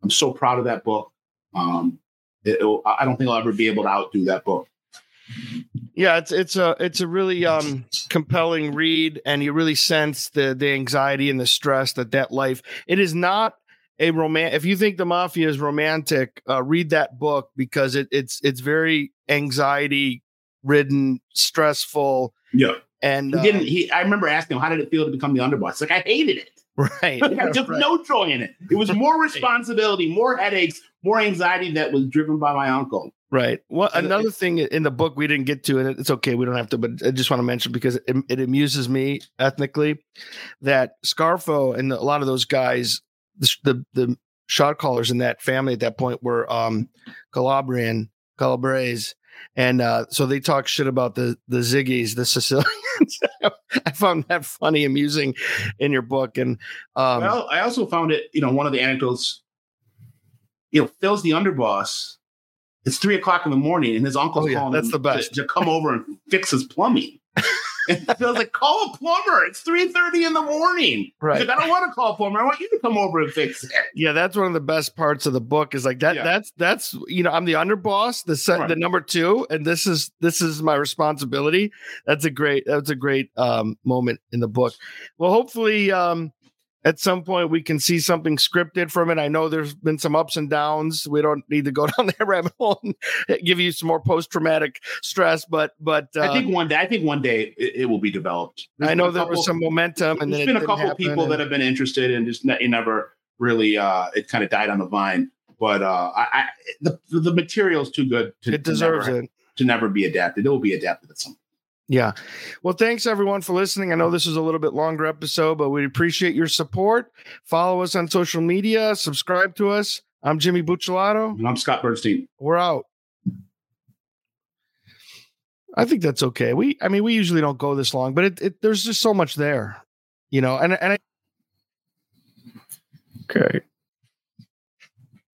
I'm so proud of that book. Um, it, I don't think I'll ever be able to outdo that book. Yeah, it's it's a it's a really um, compelling read, and you really sense the the anxiety and the stress that that life. It is not a romantic. If you think the mafia is romantic, uh, read that book because it, it's it's very anxiety ridden, stressful. Yeah, and he didn't. Uh, he I remember asking him how did it feel to become the underboss. Like I hated it. (laughs) Right. I just right. no joy in it. It was more (laughs) responsibility, more headaches, more anxiety that was driven by my uncle. Right. Well, another thing in the book we didn't get to, and it's okay, we don't have to, but I just want to mention because it, it amuses me ethnically that Scarfo and a lot of those guys, the, the, the shot callers in that family at that point were um, Calabrian, Calabrese. And uh, so they talk shit about the the Ziggies, the Sicilians. (laughs) I found that funny, amusing in your book. And um, well, I also found it, you know, one of the anecdotes. You know, Phil's the underboss, it's three o'clock in the morning, and his uncle's oh, yeah, calling that's the best. To, to, come over and fix his plumbing. (laughs) and I was like, call a plumber. It's 3.30 in the morning. Right. Like, I don't want to call a plumber. I want you to come over and fix it. Yeah, that's one of the best parts of the book is like that. Yeah. That's that's you know, I'm the underboss, the set right. the number two, and this is this is my responsibility. That's a great that's a great um moment in the book. Well, hopefully um at some point we can see something scripted from it. I know there's been some ups and downs. We don't need to go (laughs) down that rabbit hole and give you some more post traumatic stress, but but uh, I think one day I think one day it, it will be developed. There's I know there couple, was some momentum, and there's been a couple people and, that have been interested and just ne- never really uh, it kind of died on the vine. But uh, I, I the the material is too good to it deserves to never, it. to never be adapted. It will be adapted at some. point. Yeah. Well, thanks everyone for listening. I know this is a little bit longer episode, but we appreciate your support. Follow us on social media, subscribe to us. I'm Jimmy Bucciolato. And I'm Scott Bernstein. We're out. I think that's okay. We, I mean, we usually don't go this long, but it, it there's just so much there, you know. And and I, okay,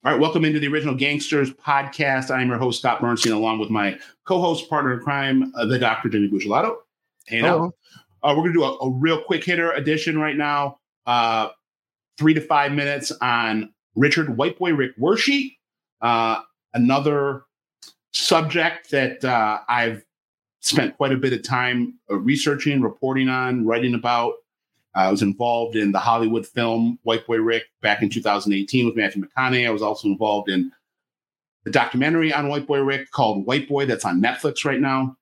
All right, welcome into the Original Gangsters podcast. I'm your host Scott Bernstein, along with my co-host, partner in crime, uh, the Doctor Jimmy Bucciolato. Hey, now, uh, we're gonna do a, a real quick hitter edition right now. Uh, three to five minutes on Richard Whiteboy Rick Wershe, uh, another subject that uh, I've spent quite a bit of time uh, researching, reporting on, writing about. I was involved in the Hollywood film White Boy Rick back in 2018 with Matthew McConaughey. I was also involved in the documentary on White Boy Rick called White Boy that's on Netflix right now.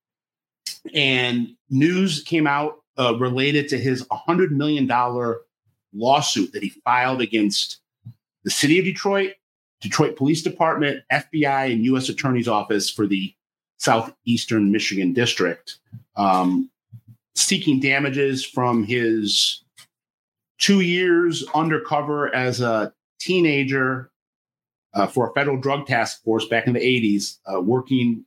And news came out uh, related to his $100 million lawsuit that he filed against the city of Detroit, Detroit Police Department, FBI, and U.S. Attorney's Office for the Southeastern Michigan District, um, seeking damages from his two years undercover as a teenager uh, for a federal drug task force back in the 80s, uh, working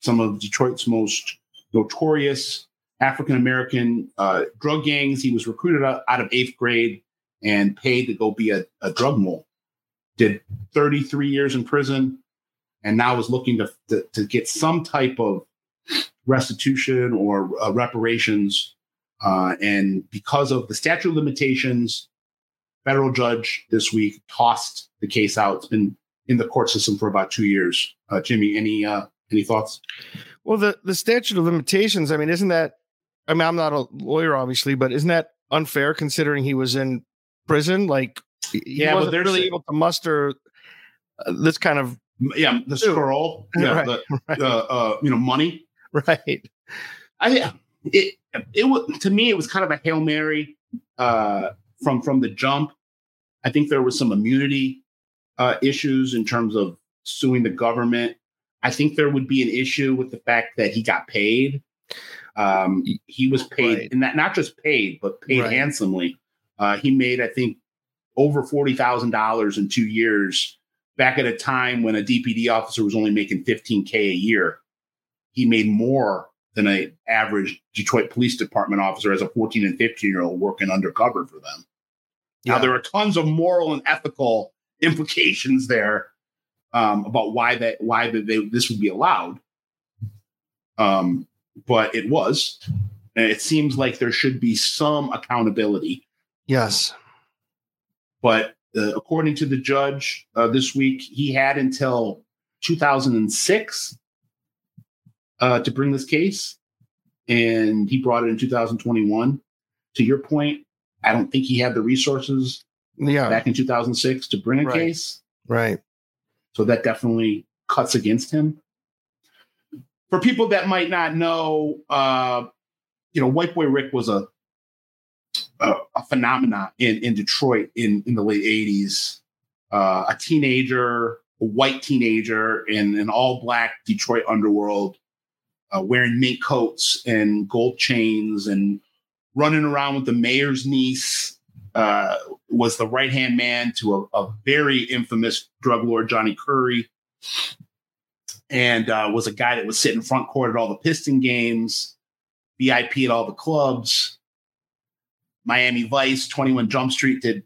some of Detroit's most notorious African American uh, drug gangs. He was recruited out, of eighth grade and paid to go be a, a drug mole. Did 33 years in prison and now is looking to, to, to get some type of restitution or uh, reparations. Uh, and because of the statute of limitations, federal judge this week tossed the case out. It's been in the court system for about two years. Uh, Jimmy, any uh, any thoughts? Well, the the statute of limitations. I mean, isn't that? I mean, I'm not a lawyer, obviously, but isn't that unfair considering he was in prison? Like, he Yeah, but wasn't there's really able to muster uh, this kind of Yeah, the scroll, (laughs) yeah, Right, the, right. uh, uh, you know, money. (laughs) right. I it it was to me it was kind of a hail mary uh, from from the jump. I think there was some immunity uh, issues in terms of suing the government. I think there would be an issue with the fact that he got paid. Um, he was paid, Right. and that not just paid, but paid Right. handsomely. Uh, he made, I think, over forty thousand dollars in two years. Back at a time when a DPD officer was only making fifteen k a year, he made more than an average Detroit Police Department officer as a 14 and 15 year old working undercover for them. Now, there are tons of moral and ethical implications there um, about why that why that they, this would be allowed. Um, but it was. And it seems like there should be some accountability. Yes. But uh, according to the judge uh, this week, he had until 2006 uh, to bring this case, and he brought it in 2021. To your point, I don't think he had the resources Yeah. back in 2006 to bring a Right. case, right. so that definitely cuts against him. For people that might not know, uh, you know, White Boy Rick was a a, a phenomenon in in Detroit in in the late 80s. Uh, a teenager, a white teenager in an all black Detroit underworld, uh, wearing mink coats and gold chains and running around with the mayor's niece. Uh, was the right hand man to a, a very infamous drug lord, Johnny Curry, and uh, was a guy that was sitting front court at all the Piston games, VIP at all the clubs. Miami Vice, 21 Jump Street did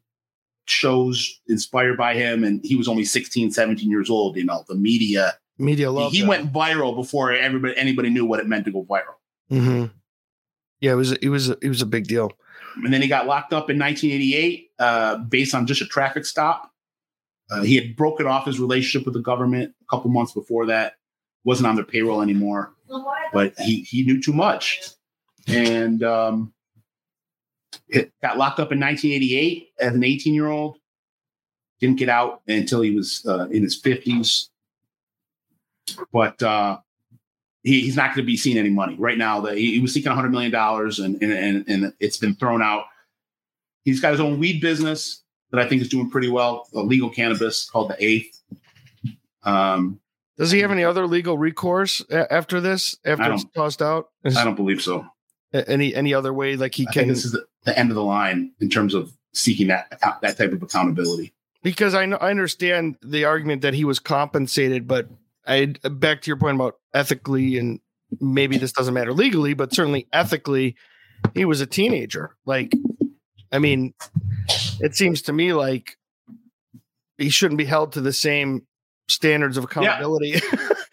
shows inspired by him, and he was only 16, 17 years old. You know, the media. Media love. he went viral before everybody anybody knew what it meant to go viral. hmm Yeah, it was. It was. It was a big deal. And then he got locked up in 1988 uh, based on just a traffic stop. Uh, he had broken off his relationship with the government a couple months before that. wasn't on their payroll anymore, but he he knew too much, and um, it got locked up in 1988 as an 18 year old. Didn't get out until he was uh, in his 50s. But uh, he, he's not going to be seeing any money right now. The, he, he was seeking 100 million dollars, and, and and and it's been thrown out. He's got his own weed business that I think is doing pretty well, a legal cannabis called the Eighth. Um, Does he have any other legal recourse after this? After it's tossed out? Is- I don't believe so. any any other way like he I think can? this is the, the end of the line in terms of seeking that that type of accountability. because I know I understand the argument that he was compensated, but I back to your point about ethically and maybe this doesn't matter legally, but certainly ethically, he was a teenager. Like, I mean, it seems to me like he shouldn't be held to the same standards of accountability. (laughs)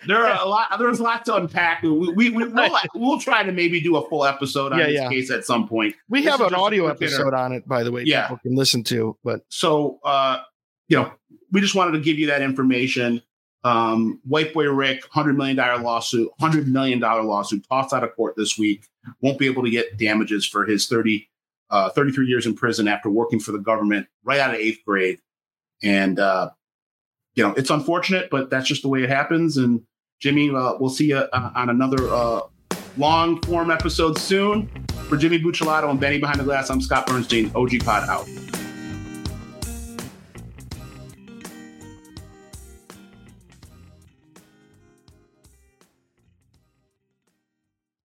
There are a lot. There's a lot to unpack. We, we, we will we'll try to maybe do a full episode on Yeah, this yeah. case at some point. we This have an audio episode on it, by the way. Yeah. people can listen to. But So, uh, you know, we just wanted to give you that information. Um, White Boy Rick, $100 million lawsuit, $100 million lawsuit, tossed out of court this week. Won't be able to get damages for his 30, uh, 33 years in prison after working for the government right out of eighth grade. And, uh, you know, it's unfortunate, but that's just the way it happens. And Jimmy, uh, we'll see you uh, on another uh, long form episode soon. For Jimmy Bucciolato and Benny Behind the Glass, I'm Scott Bernstein, OG Pod out.